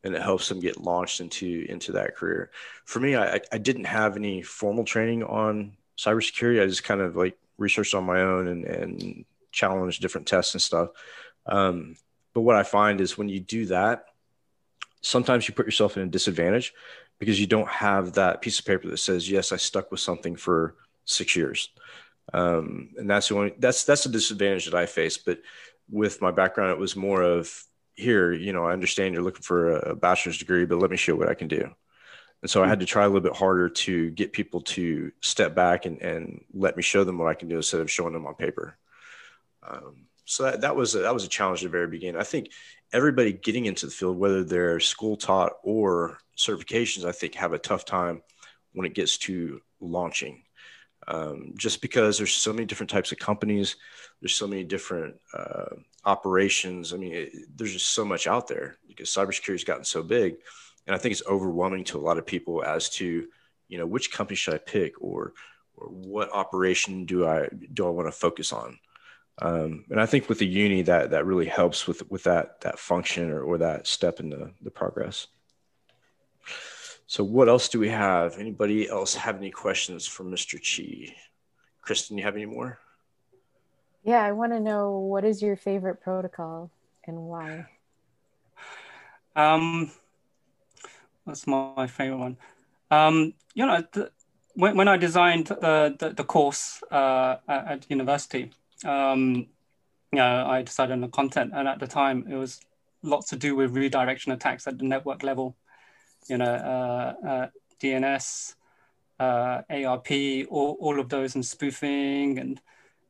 and it helps them get launched into into that career. For me, I, I didn't have any formal training on cybersecurity. I just kind of like researched on my own and, and challenged different tests and stuff. Um, but what I find is when you do that, sometimes you put yourself in a disadvantage because you don't have that piece of paper that says, yes, I stuck with something for six years. Um, and that's the only, that's, that's a disadvantage that I face. But with my background, it was more of here, you know, I understand you're looking for a bachelor's degree, but let me show what I can do. And so I had to try a little bit harder to get people to step back and, and let me show them what I can do instead of showing them on paper. Um, so that, that was a, that was a challenge at the very beginning. I think everybody getting into the field, whether they're school taught or certifications, I think have a tough time when it gets to launching. Um, just because there's so many different types of companies, there's so many different uh, operations. I mean, it, there's just so much out there because cybersecurity has gotten so big, and I think it's overwhelming to a lot of people as to, you know, which company should I pick or or what operation do I do I want to focus on? Um, and I think with the uni that that really helps with with that that function or, or that step in the, the progress. So what else do we have? Anybody else have any questions for Mr. Chi? Kristen, you have any more? Yeah, I want to know what is your favorite protocol and why? Um, what's my favorite one? Um, you know, the, when, when I designed the, the, the course uh, at, at university, um, you know, I decided on the content, and at the time, it was lots to do with redirection attacks at the network level. You know, uh, uh, DNS, uh, ARP, all, all of those, and spoofing, and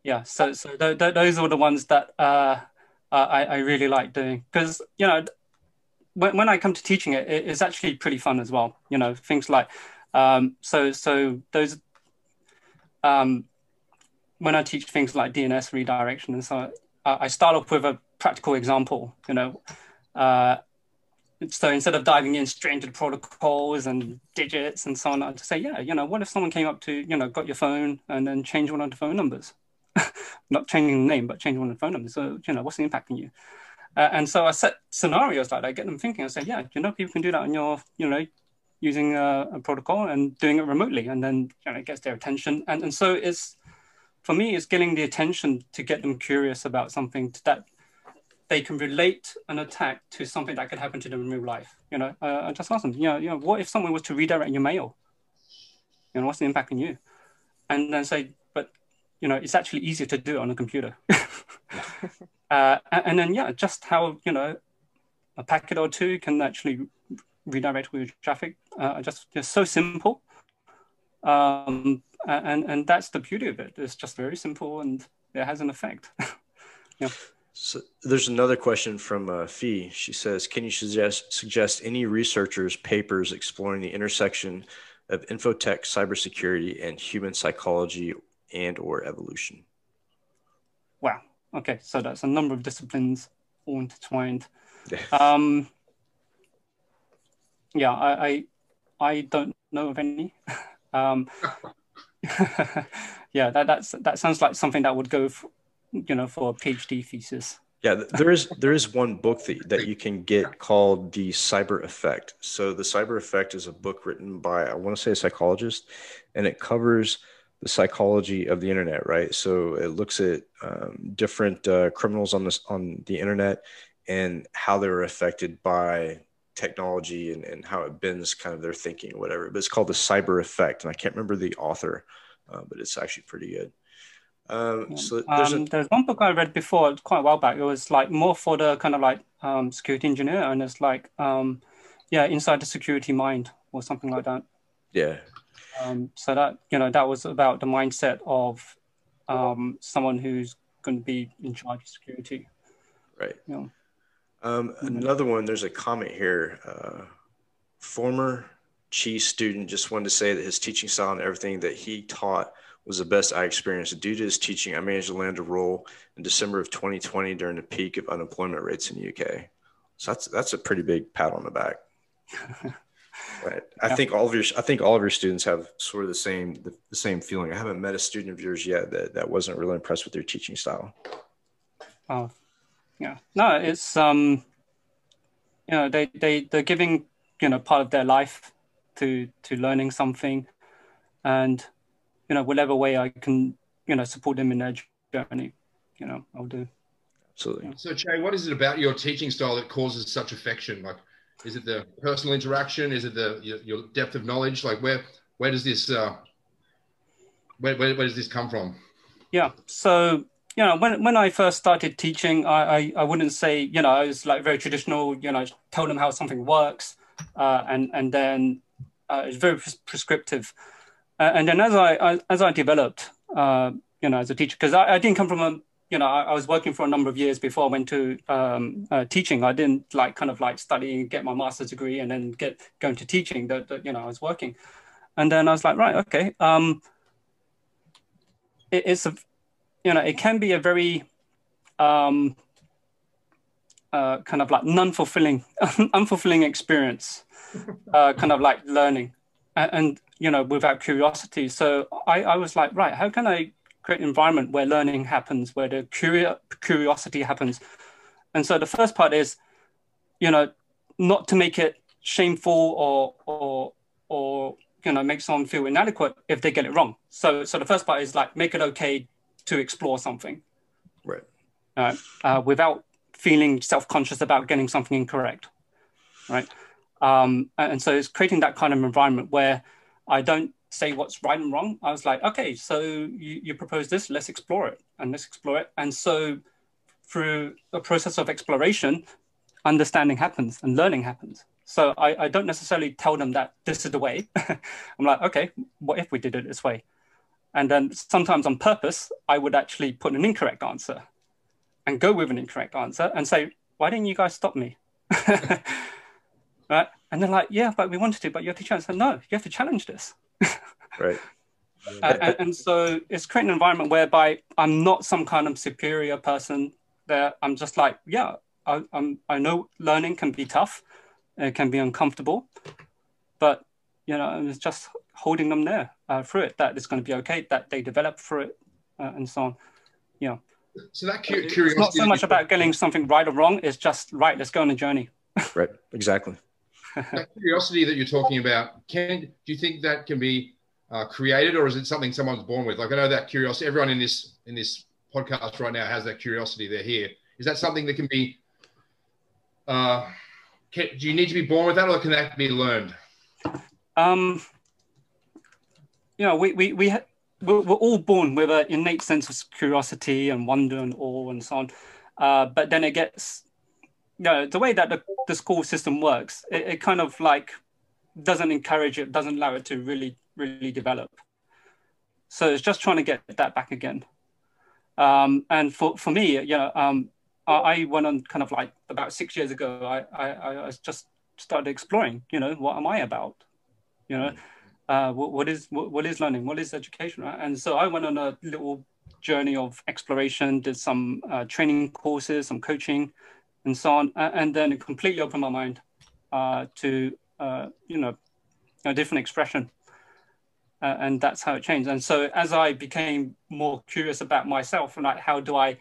yeah. So, so th- th- those are the ones that uh, I, I really like doing because you know, when, when I come to teaching it, it, it's actually pretty fun as well. You know, things like um, so so those um, when I teach things like DNS redirection and so on, I start off with a practical example, you know. Uh, so instead of diving in straight into protocols and digits and so on, I just say, yeah, you know, what if someone came up to, you know, got your phone and then changed one of the phone numbers? Not changing the name, but changing one of the phone numbers. So, you know, what's the impact on you? Uh, and so I set scenarios like that, I get them thinking. I say, yeah, you know, people can do that on your, you know, using a, a protocol and doing it remotely, and then you know, it gets their attention. And and so it's for me, it's getting the attention to get them curious about something that they can relate an attack to something that could happen to them in real life. You know, uh, I just ask them, you know, you know, what if someone was to redirect your mail? You know, what's the impact on you? And then say, but you know, it's actually easier to do it on a computer. uh, and then yeah, just how you know a packet or two can actually redirect with traffic. Uh, just just so simple. Um, and and that's the beauty of it. It's just very simple and it has an effect. yeah. So there's another question from uh, Fee. She says, "Can you suggest suggest any researchers' papers exploring the intersection of infotech, cybersecurity, and human psychology and or evolution?" Wow. Okay, so that's a number of disciplines all intertwined. um, yeah, I, I I don't know of any. um, yeah, that that's that sounds like something that would go, for, you know, for a PhD thesis. Yeah, there is there is one book that, that you can get called the Cyber Effect. So the Cyber Effect is a book written by I want to say a psychologist, and it covers the psychology of the internet. Right. So it looks at um, different uh, criminals on this on the internet and how they were affected by technology and, and how it bends kind of their thinking or whatever. But it's called the Cyber Effect, and I can't remember the author, uh, but it's actually pretty good. Um, so there's, um, a... there's, one book I read before quite a while back. It was like more for the kind of like um, security engineer, and it's like um, yeah, inside the security mind or something like that. Yeah. Um, so that you know that was about the mindset of um, someone who's going to be in charge of security. Right. You know. Um, another one, there's a comment here. Uh, former Chi student just wanted to say that his teaching style and everything that he taught was the best I experienced. Due to his teaching, I managed to land a role in December of 2020 during the peak of unemployment rates in the UK. So that's that's a pretty big pat on the back. right. I think all of your I think all of your students have sort of the same the, the, same feeling. I haven't met a student of yours yet that, that wasn't really impressed with your teaching style. Oh, yeah no it's um you know they they they're giving you know part of their life to to learning something, and you know whatever way I can you know support them in their journey, you know I'll do. Absolutely. So Chi, what is it about your teaching style that causes such affection? Like, is it the personal interaction? Is it the your, your depth of knowledge? Like, where where does this uh, where, where, where does this come from? Yeah. So you know, when when I first started teaching, I, I, I wouldn't say you know I was like very traditional. You know, tell them how something works, uh, and and then uh, it's very prescriptive. Uh, and then as I, I, as I developed, uh, you know, as a teacher, because I, I didn't come from a you know, I, I, was working for a number of years before I went to um, uh, teaching. I didn't like kind of like study, get my master's degree, and then get going to teaching. That, that you know, I was working, and then I was like, right, okay. Um, it, it's a, you know, it can be a very um, uh, kind of like non-fulfilling, unfulfilling experience, uh, kind of like learning, and, and you know, without curiosity. So I, I was like, right, how can I create an environment where learning happens, where the curio- curiosity happens. And so the first part is, you know, not to make it shameful or or or you know make someone feel inadequate if they get it wrong. So so the first part is like make it okay to explore something, right? Uh, uh, without feeling self-conscious about getting something incorrect, right? Um, and so it's creating that kind of environment where I don't say what's right and wrong. I was like, okay, so you, you propose this, let's explore it and let's explore it. And so through a process of exploration, understanding happens and learning happens. So I, I don't necessarily tell them that this is the way. I'm like, okay, what if we did it this way? And then sometimes on purpose, I would actually put an incorrect answer and go with an incorrect answer and say, why didn't you guys stop me? right? And they're like, yeah, but we wanted to, but you have to challenge. no, you have to challenge this right. Uh, and, and, so it's creating an environment whereby I'm not some kind of superior person. There, I'm just like, yeah, I, I'm. I know learning can be tough, it can be uncomfortable, but you know, it's just holding them there uh, through it. That it's going to be okay. That they develop through it, uh, and so on. Yeah. So that cu- curiosity. It's not so much about getting something right or wrong. It's just right. Let's go on a journey. right. Exactly that curiosity that you're talking about, can do you think that can be uh, created, or is it something someone's born with? Like I know that curiosity. Everyone in this in this podcast right now has that curiosity. They're here. Is that something that can be? Uh, can, do you need to be born with that, or can that be learned? Um, you know, we we we ha- we're, we're, all born with an innate sense of curiosity and wonder and awe and so on. Uh, but then it gets you know, the way that the, the school system works, it, it kind of like doesn't encourage it, doesn't allow it to really, really develop. So it's just trying to get that back again. Um, and for, for me, you know, um, I, I, went on kind of like about six years ago, I, I, I just started exploring, you know, what am I about? You know, uh, what, what is what, what is learning? What is education? Right? And so I went on a little journey of exploration, did some uh, training courses, some coaching, and so on. And then it completely opened my mind uh, to, uh, you know, a different expression. Uh, and that's how it changed. And so as I became more curious about myself and like, how do I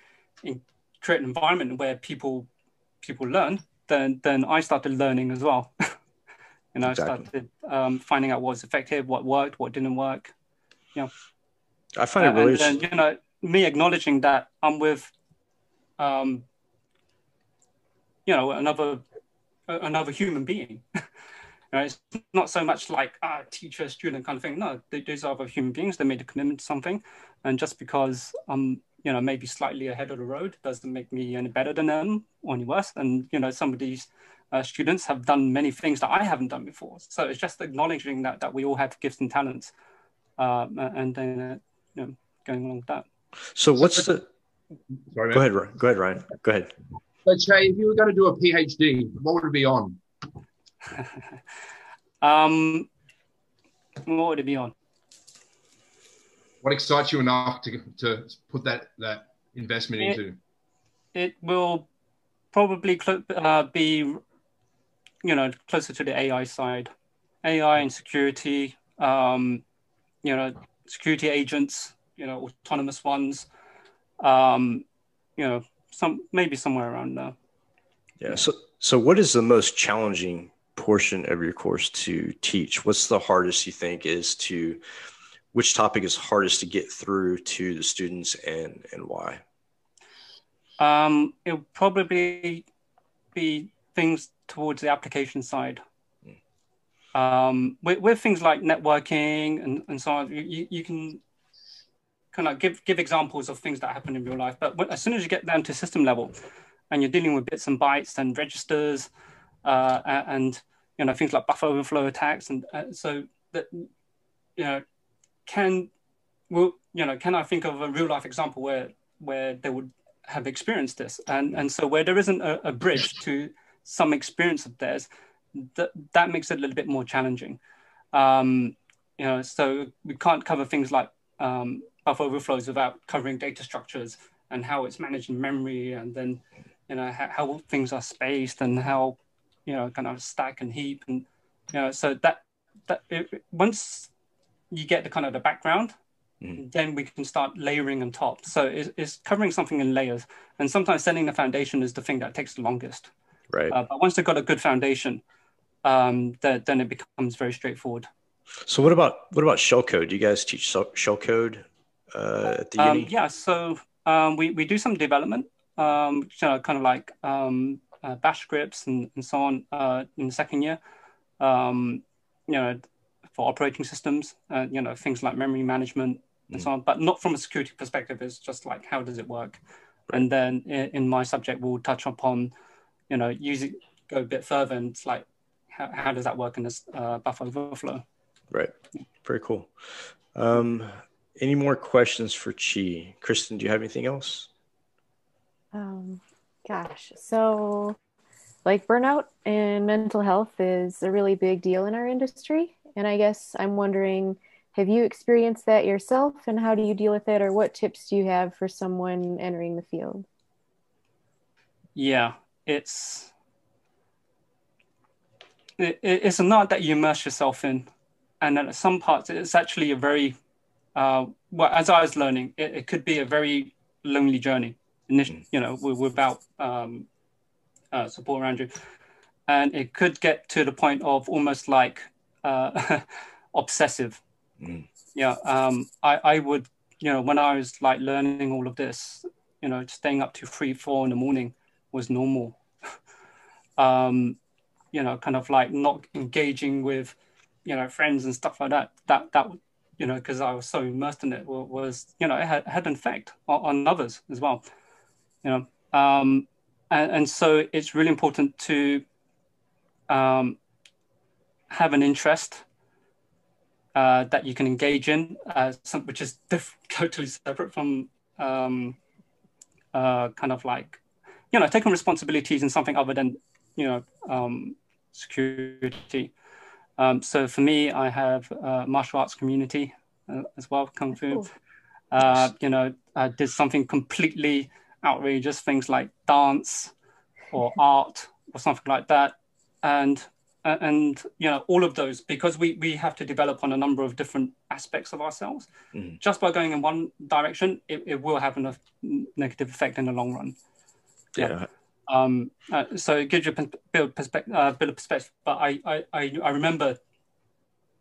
create an environment where people people learn, then then I started learning as well. you know, exactly. I started um, finding out what was effective, what worked, what didn't work. Yeah. I find it really. And then, you know, me acknowledging that I'm with um, you know another another human being. it's not so much like ah, teacher student kind of thing. No, these are other human beings. They made a commitment to something, and just because I'm you know maybe slightly ahead of the road doesn't make me any better than them or any worse. And you know some of these uh, students have done many things that I haven't done before. So it's just acknowledging that that we all have gifts and talents, um, and then uh, you know going along with that. So what's the? Sorry, go ahead, Go ahead, Ryan. Go ahead. So, Chi, if you were going to do a PhD, what would it be on? um, what would it be on? What excites you enough to to put that that investment it, into? It will probably uh, be, you know, closer to the AI side, AI and security. Um, you know, security agents. You know, autonomous ones. Um, you know, some maybe somewhere around there. Yeah. So So, what is the most challenging portion of your course to teach? What's the hardest you think is to, which topic is hardest to get through to the students and, and why? Um, it'll probably be things towards the application side. Hmm. Um, with, with, things like networking and, and so on, you, you can kind of give give examples of things that happen in real life. But when, as soon as you get down to system level, and you're dealing with bits and bytes and registers, uh, and you know things like buffer overflow attacks, and uh, so that you know can well you know can I think of a real life example where where they would have experienced this, and and so where there isn't a, a bridge to some experience of theirs, that that makes it a little bit more challenging. Um, you know, so we can't cover things like um, buffer overflows without covering data structures and how it's managed in memory and then you know how, how, things are spaced and how you know kind of stack and heap and you know so that that it, once you get the kind of the background mm. then we can start layering on top so it's, it's, covering something in layers and sometimes setting the foundation is the thing that takes the longest right uh, but once they've got a good foundation um, that, then it becomes very straightforward so what about what about shellcode do you guys teach shellcode uh, at the um, uni? Yeah, so um, we, we do some development, um, you know, kind of like um, uh, bash scripts and, and so on uh, in the second year, um, you know, for operating systems, uh, you know, things like memory management and mm. so on, but not from a security perspective. It's just like, how does it work? Right. And then in, in, my subject, we'll touch upon, you know, use it, go a bit further and it's like, how, how does that work in this uh, buffer overflow? Right. Very cool. Um, any more questions for Chi? Kristen, do you have anything else? Um, gosh, so like burnout and mental health is a really big deal in our industry. And I guess I'm wondering have you experienced that yourself and how do you deal with it or what tips do you have for someone entering the field? Yeah, it's it, it's a knot that you immerse yourself in. And at some parts, it's actually a very uh, well, as I was learning, it, it, could be a very lonely journey. Initially, mm. you know, without um, uh, support around you, and it could get to the point of almost like uh, obsessive. Mm. Yeah, um, I, I would, you know, when I was like learning all of this, you know, staying up to three, four in the morning was normal. um, you know, kind of like not engaging with, you know, friends and stuff like that. That that you know, because I was so immersed in it, was, you know, it had, had an effect on, on others as well, you know. Um, and, and, so it's really important to um, have an interest uh, that you can engage in, uh, some, which is diff- totally separate from um, uh, kind of like, you know, taking responsibilities in something other than, you know, um, security. Um, so for me, I have a martial arts community uh, as well, Kung Fu. Uh, you know, I did something completely outrageous, things like dance or art or something like that. And and you know all of those because we we have to develop on a number of different aspects of ourselves mm. just by going in one direction it, it will have a negative effect in the long run yeah. Um, uh, so it gives you a bit of perspective, uh, perspective. But I, I, I, I remember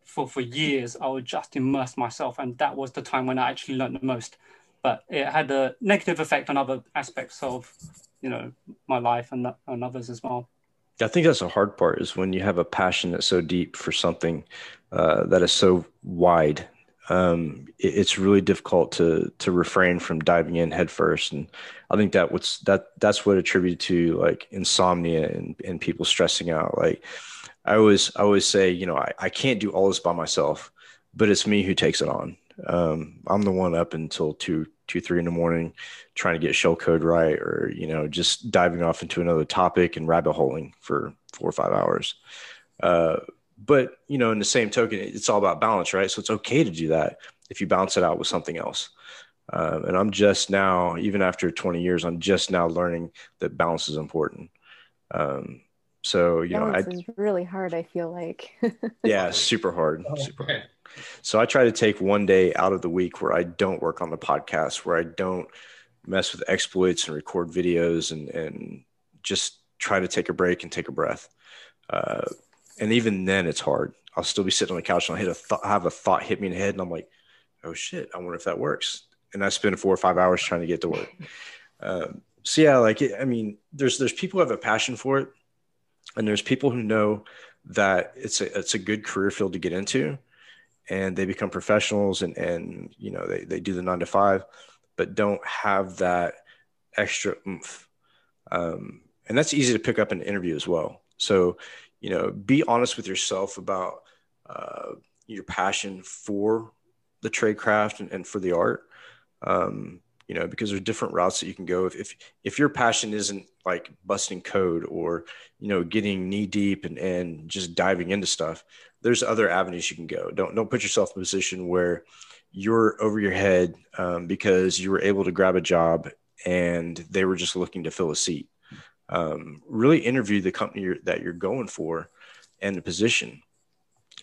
for for years I would just immerse myself, and that was the time when I actually learned the most. But it had a negative effect on other aspects of, you know, my life and and others as well. I think that's the hard part is when you have a passion that's so deep for something uh, that is so wide um, it, it's really difficult to to refrain from diving in headfirst. And I think that what's that that's what attributed to like insomnia and, and people stressing out. Like I always I always say, you know, I, I can't do all this by myself, but it's me who takes it on. Um, I'm the one up until two two three in the morning trying to get shell code right or you know just diving off into another topic and rabbit holing for four or five hours uh, but you know in the same token it's all about balance right? So it's okay to do that if you balance it out with something else. Um, and i'm just now even after 20 years i'm just now learning that balance is important. Um, so you balance know it's really hard i feel like. Yeah super hard oh, super hard. So i try to take one day out of the week where i don't work on the podcast where i don't mess with exploits and record videos and and just try to take a break and take a breath. Uh, and even then, it's hard. I'll still be sitting on the couch and I hit a th- I have a thought hit me in the head, and I'm like, "Oh shit! I wonder if that works." And I spend four or five hours trying to get to work. Um, so yeah, like I mean, there's there's people who have a passion for it, and there's people who know that it's a it's a good career field to get into, and they become professionals and and you know they they do the nine to five, but don't have that extra oomph. Um, and that's easy to pick up in an interview as well. So, you know, be honest with yourself about uh, your passion for the trade craft and, and for the art. Um, you know, because there's different routes that you can go. If, if, if your passion isn't like busting code or, you know, getting knee deep and, and just diving into stuff, there's other avenues you can go. Don't, don't put yourself in a position where you're over your head um, because you were able to grab a job and they were just looking to fill a seat. Um, really interview the company you're, that you're going for and the position.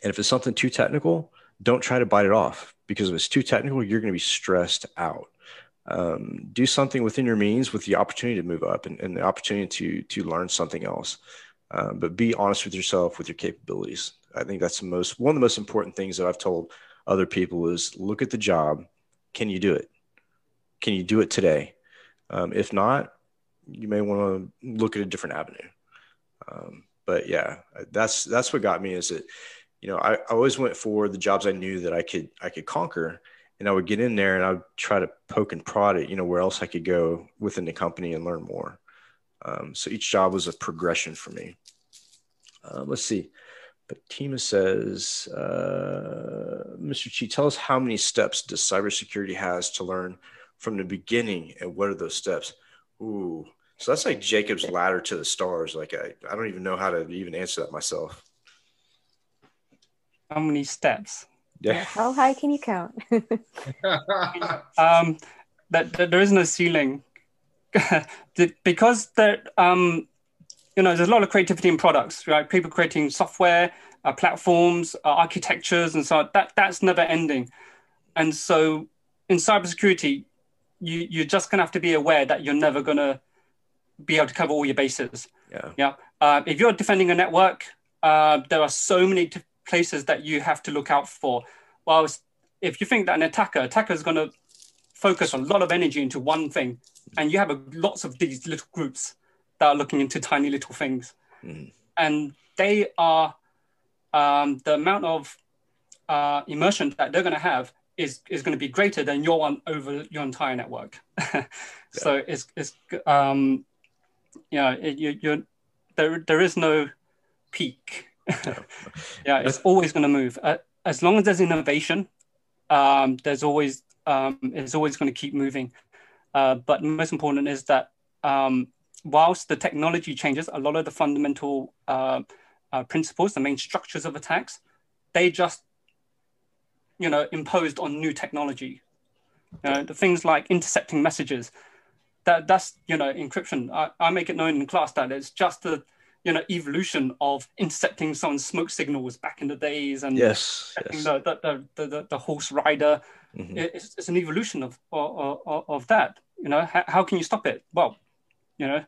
And if it's something too technical, don't try to bite it off because if it's too technical, you're going to be stressed out. Um, do something within your means with the opportunity to move up and, and the opportunity to to learn something else. Um, but be honest with yourself with your capabilities. I think that's the most one of the most important things that I've told other people is look at the job. Can you do it? Can you do it today? Um, if not, you may want to look at a different avenue. Um, but yeah, that's that's what got me is that you know I, I always went for the jobs I knew that I could I could conquer, and I would get in there and I would try to poke and prod it, you know, where else I could go within the company and learn more. Um, so each job was a progression for me. Uh, let's see. But Tima says, uh, Mr. Chi, tell us how many steps does cybersecurity has to learn from the beginning, and what are those steps? Ooh, so that's like Jacob's ladder to the stars. Like I, I don't even know how to even answer that myself. How many steps? Yeah. How high can you count? um, that, that there is no ceiling because there, um, you know, there's a lot of creativity in products, right? People creating software, uh, platforms, uh, architectures, and so on. That that's never ending. And so, in cybersecurity, you you're just gonna have to be aware that you're never gonna be able to cover all your bases. Yeah. Yeah. Uh, if you're defending a network, uh, there are so many t- places that you have to look out for. Well, if you think that an attacker, attacker is going to focus a lot of energy into one thing, and you have a, lots of these little groups that are looking into tiny little things, mm. and they are um, the amount of uh, immersion that they're going to have is is going to be greater than your one over your entire network. so it's it's um, yeah, it, you, you're there. There is no peak. yeah, it's always going to move. Uh, as long as there's innovation, um, there's always um, it's always going to keep moving. Uh, but most important is that um, whilst the technology changes, a lot of the fundamental uh, uh, principles, the main structures of attacks, they just you know imposed on new technology. You know, the things like intercepting messages, that that's you know encryption. I, I make it known in class that it's just the you know evolution of intercepting someone's smoke signals back in the days and yes, yes. The, the, the, the, the horse rider mm-hmm. it's, it's, an evolution of, of, of that you know how, how, can you stop it well you know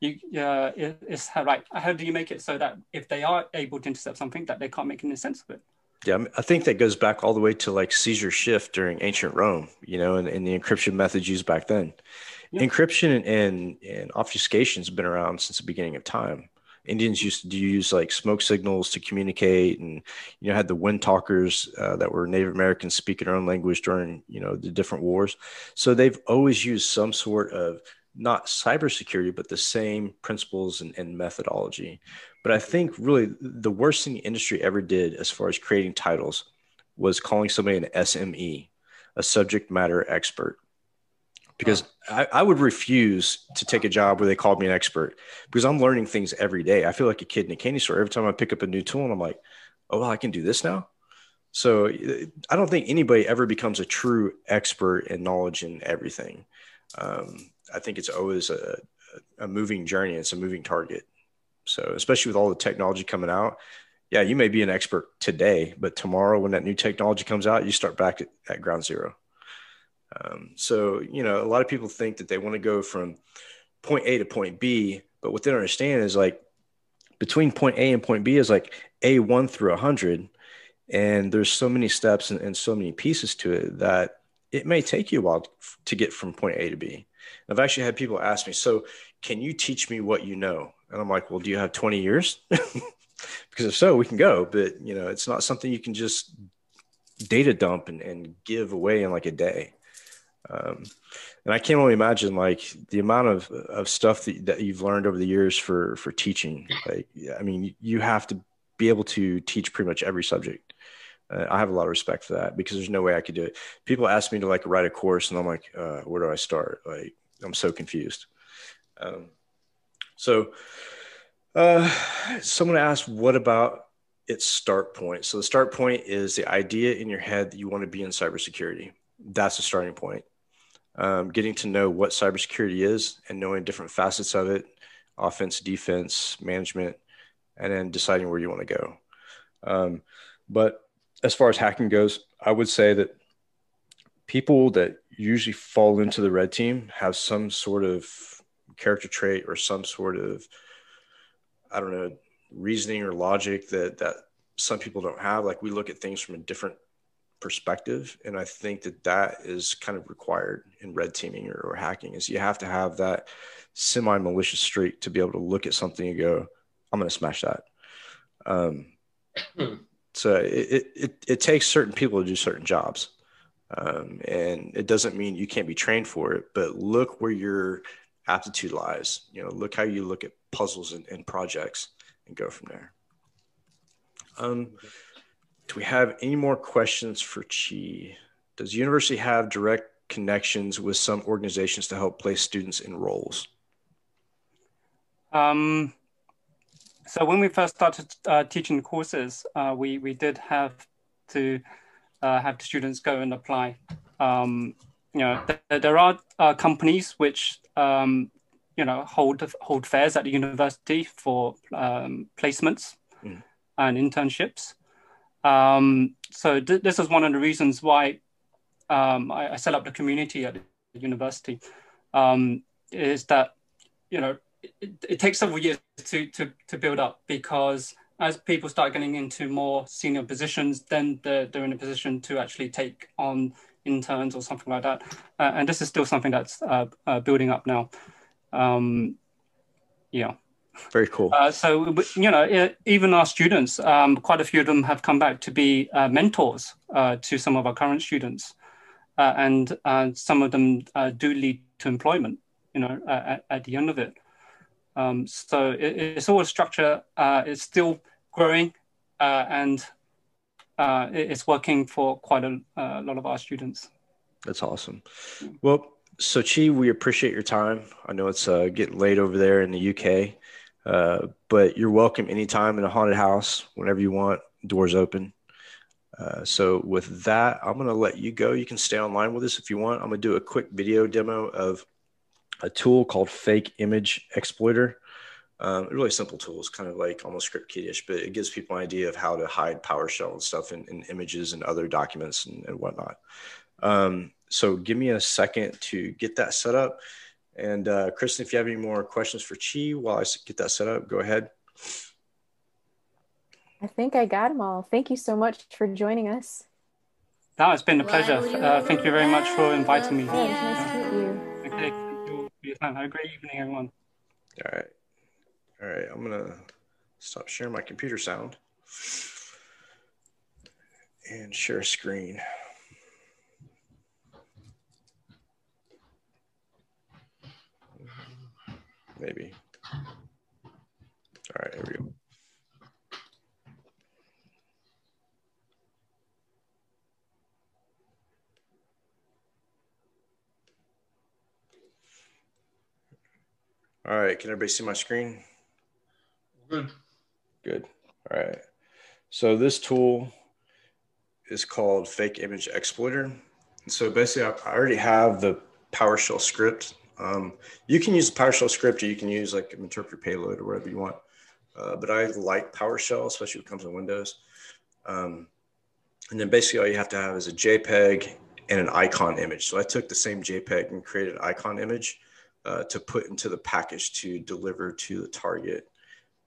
you uh, it, it's how right how do you make it so that if they are able to intercept something that they can't make any sense of it yeah, I think that goes back all the way to like Caesar shift during ancient Rome, you know, and, and the encryption methods used back then. Yeah. Encryption and, and obfuscation has been around since the beginning of time. Indians used to use like smoke signals to communicate, and you know had the wind talkers uh, that were Native Americans speaking their own language during you know the different wars. So they've always used some sort of not cybersecurity, but the same principles and, and methodology. But I think really the worst thing the industry ever did as far as creating titles was calling somebody an SME, a subject matter expert because I, I, would refuse to take a job where they called me an expert because I'm learning things every day. I feel like a kid in a candy store every time I pick up a new tool and I'm like, oh, well, I can do this now. So I don't think anybody ever becomes a true expert in knowledge in everything. Um, I think it's always a, a moving journey. It's a moving target. So especially with all the technology coming out, yeah, you may be an expert today, but tomorrow when that new technology comes out, you start back at, at ground zero. Um, so, you know, a lot of people think that they want to go from point A to point B, But what they don't understand is like between point A and point B is like A1 through a 100. And there's so many steps and, and so many pieces to it that it may take you a while to get from point A to B. I've actually had people ask me, so can you teach me what you know? And I'm like, well, do you have 20 years? because if so, we can go. But you know, it's not something you can just data dump and, and give away in like a day. Um, and I can't only imagine like the amount of, of stuff that, that you've learned over the years for, for teaching. Like, I mean, you have to be able to teach pretty much every subject. Uh, I have a lot of respect for that because there's no way I could do it. People ask me to like write a course and I'm like, uh, where do I start? Like, I'm so confused. Um, so, uh, someone asked, what about its start point? So the start point is the idea in your head that you want to be in cybersecurity. That's the starting point. Um, getting to know what cybersecurity is and knowing different facets of it, offense, defense, management, and then deciding where you want to go. Um, but as far as hacking goes, I would say that people that usually fall into the red team have some sort of character trait or some sort of I don't know reasoning or logic that that some people don't have. Like we look at things from a different perspective, and I think that that is kind of required in red teaming or, or hacking. Is you have to have that semi malicious streak to be able to look at something and go, "I'm going to smash that." Um, so it, it it takes certain people to do certain jobs. Um, and it doesn't mean you can't be trained for it, but look where your aptitude lies. You know, look how you look at puzzles and, and projects and go from there. Um, do we have any more questions for Chi? Does university have direct connections with some organizations to help place students in roles? Um, so when we first started uh, teaching courses, uh, we, we did have to uh, have the students go and apply. Um, you know, th- there are uh, companies which um, you know hold hold fairs at the university for um, placements mm. and internships. Um, so th- this is one of the reasons why um, I, I, set up the community at the university. Um, is that you know it, it, takes several years to, to to build up because as people start getting into more senior positions, then they're, they're in a position to actually take on interns or something like that. Uh, and this is still something that's uh, uh, building up now. Um, yeah. Very cool. Uh, so, you know, even our students, um, quite a few of them have come back to be uh, mentors uh, to some of our current students. and some of them do lead to employment, you know, at, at the end of it. Um, so it, it's all a structure. it's still growing and uh, it's working for quite a, a, lot of our students. That's awesome. Well, so Chi, we appreciate your time. I know it's uh, getting late over there in the UK, uh, but you're welcome anytime in a haunted house, whenever you want. Doors open. Uh, so with that, I'm going to let you go. You can stay online with us if you want. I'm going to do a quick video demo of a tool called Fake Image Exploiter. Um, really simple tools, kind of like almost script kiddish, but it gives people an idea of how to hide PowerShell and stuff in, in images and other documents and, and whatnot. Um, so give me a second to get that set up. And uh, Kristen, if you have any more questions for Chi while I get that set up, go ahead. I think I got them all. Thank you so much for joining us. No, it's been a pleasure. Uh, thank you very much for inviting me. Yeah, nice to meet you. Okay, thank you for your time. Have a great evening, everyone. All right. All right, I'm gonna stop sharing my computer sound and share screen. Maybe. All right, here we go. All right, can everybody see my screen? Good. Good. All right. So this tool is called Fake Image Exploiter. And so basically, I already have the PowerShell script. Um, you can use the PowerShell script, or you can use like an interpreter payload or whatever you want. Uh, but I like PowerShell, especially when it comes to Windows. Um, and then basically, all you have to have is a JPEG and an icon image. So I took the same JPEG and created an icon image uh, to put into the package to deliver to the target.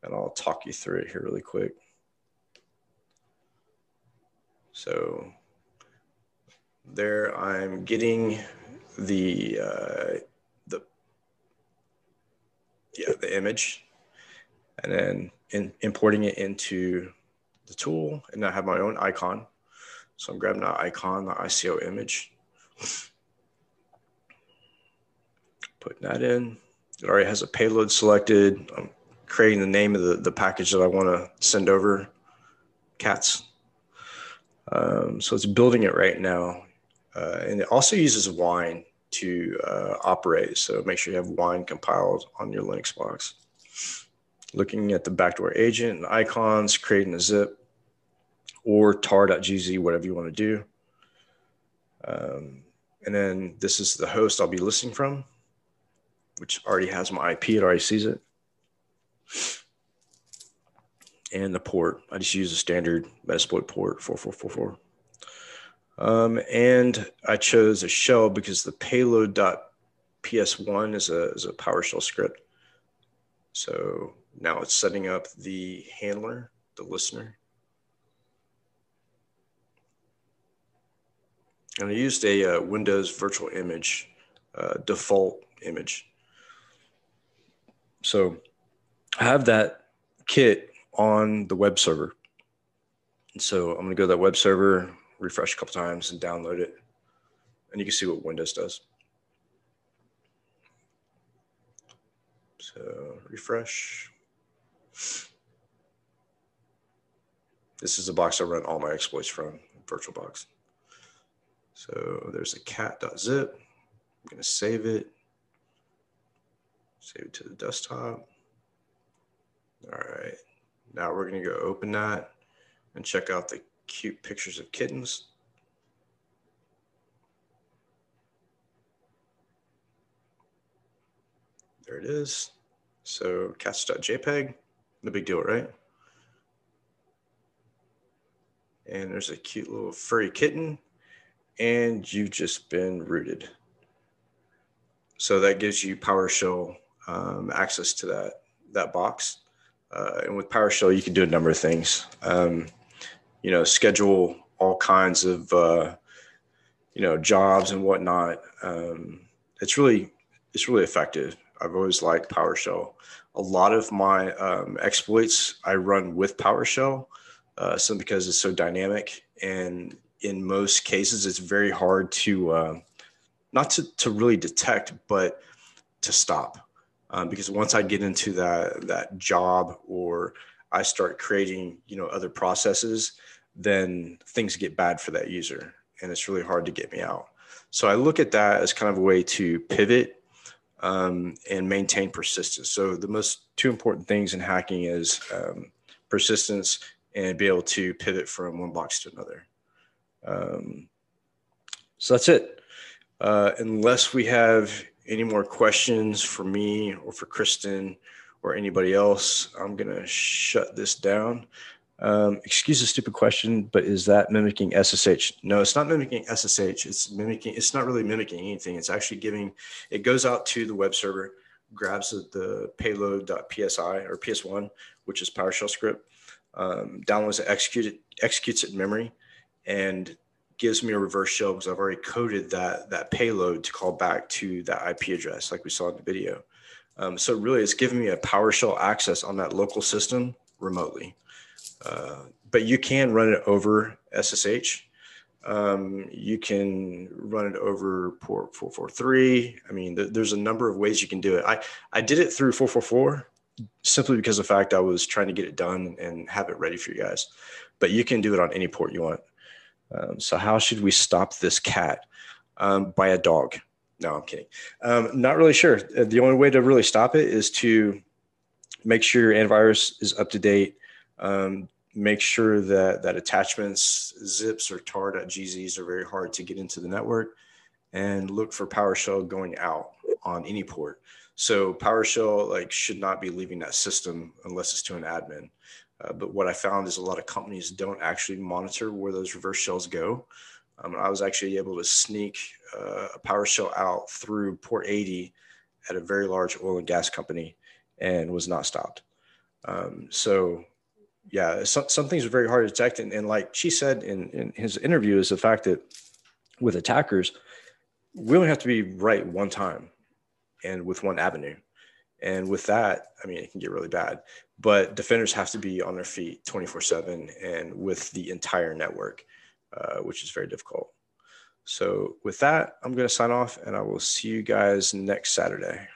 And I'll talk you through it here really quick. So there I'm getting the, uh, the, yeah, the image and then in, importing it into the tool and I have my own icon. So I'm grabbing that icon, the ICO image, putting that in. It already has a payload selected. I'm creating the name of the, the package that I want to send over, cats. Um, so it's building it right now. Uh, and it also uses wine to uh, operate. So make sure you have wine compiled on your Linux box. Looking at the backdoor agent and icons, creating a zip or tar.gz, whatever you want to do. Um, and then this is the host I'll be listening from, which already has my IP, it already sees it. And the port, I just use a standard Metasploit port 4444. Um, and I chose a shell because the payload.ps1 is a, is a PowerShell script. So now it's setting up the handler, the listener, and I used a uh, Windows virtual image, uh, default image. So have that kit on the web server. And so I'm going to go to that web server, refresh a couple times, and download it. And you can see what Windows does. So refresh. This is the box I run all my exploits from, VirtualBox. So there's a cat.zip. I'm going to save it. Save it to the desktop. All right. Now we're going to go open that and check out the cute pictures of kittens. There it is. So cats.jpg, no big deal, right? And there's a cute little furry kitten and you've just been rooted. So that gives you PowerShell um, access to that that box. Uh, and with PowerShell, you can do a number of things. Um, you know, schedule all kinds of uh, you know jobs and whatnot. Um, it's really it's really effective. I've always liked PowerShell. A lot of my um, exploits I run with PowerShell, uh, some because it's so dynamic and in most cases, it's very hard to uh, not to, to really detect, but to stop. Um, because once I get into that that job or I start creating, you know, other processes, then things get bad for that user, and it's really hard to get me out. So I look at that as kind of a way to pivot um, and maintain persistence. So the most two important things in hacking is um, persistence and be able to pivot from one box to another. Um, so that's it. Uh, unless we have any more questions for me or for Kristen or anybody else, I'm going to shut this down. Um, excuse the stupid question, but is that mimicking SSH? No, it's not mimicking SSH. It's mimicking, it's not really mimicking anything. It's actually giving, it goes out to the web server, grabs the, the payload.psi or PS1, which is PowerShell script, um, downloads it, execute it, executes it in memory, and gives me a reverse shell because I've already coded that that payload to call back to that IP address, like we saw in the video. Um, so really, it's giving me a PowerShell access on that local system remotely. Uh, but you can run it over SSH. Um, you can run it over port 443. I mean, th- there's a number of ways you can do it. I, I did it through 444 simply because of the fact I was trying to get it done and have it ready for you guys. But you can do it on any port you want. Um, so, how should we stop this cat? Um, by a dog. No, I'm kidding. Um, not really sure. Uh, the only way to really stop it is to make sure your antivirus is up to date. Um, make sure that that attachments, zips, or tar.gzs are very hard to get into the network, and look for PowerShell going out on any port. So PowerShell like should not be leaving that system unless it's to an admin. Uh, but what I found is a lot of companies don't actually monitor where those reverse shells go. Um, I was actually able to sneak uh, a PowerShell out through port 80 at a very large oil and gas company and was not stopped. Um, so, yeah, some, some things are very hard to detect. And, and like she said in, in his interview, is the fact that with attackers, we only have to be right one time and with one avenue. And with that, I mean, it can get really bad. But defenders have to be on their feet 24 7 and with the entire network, uh, which is very difficult. So, with that, I'm going to sign off and I will see you guys next Saturday.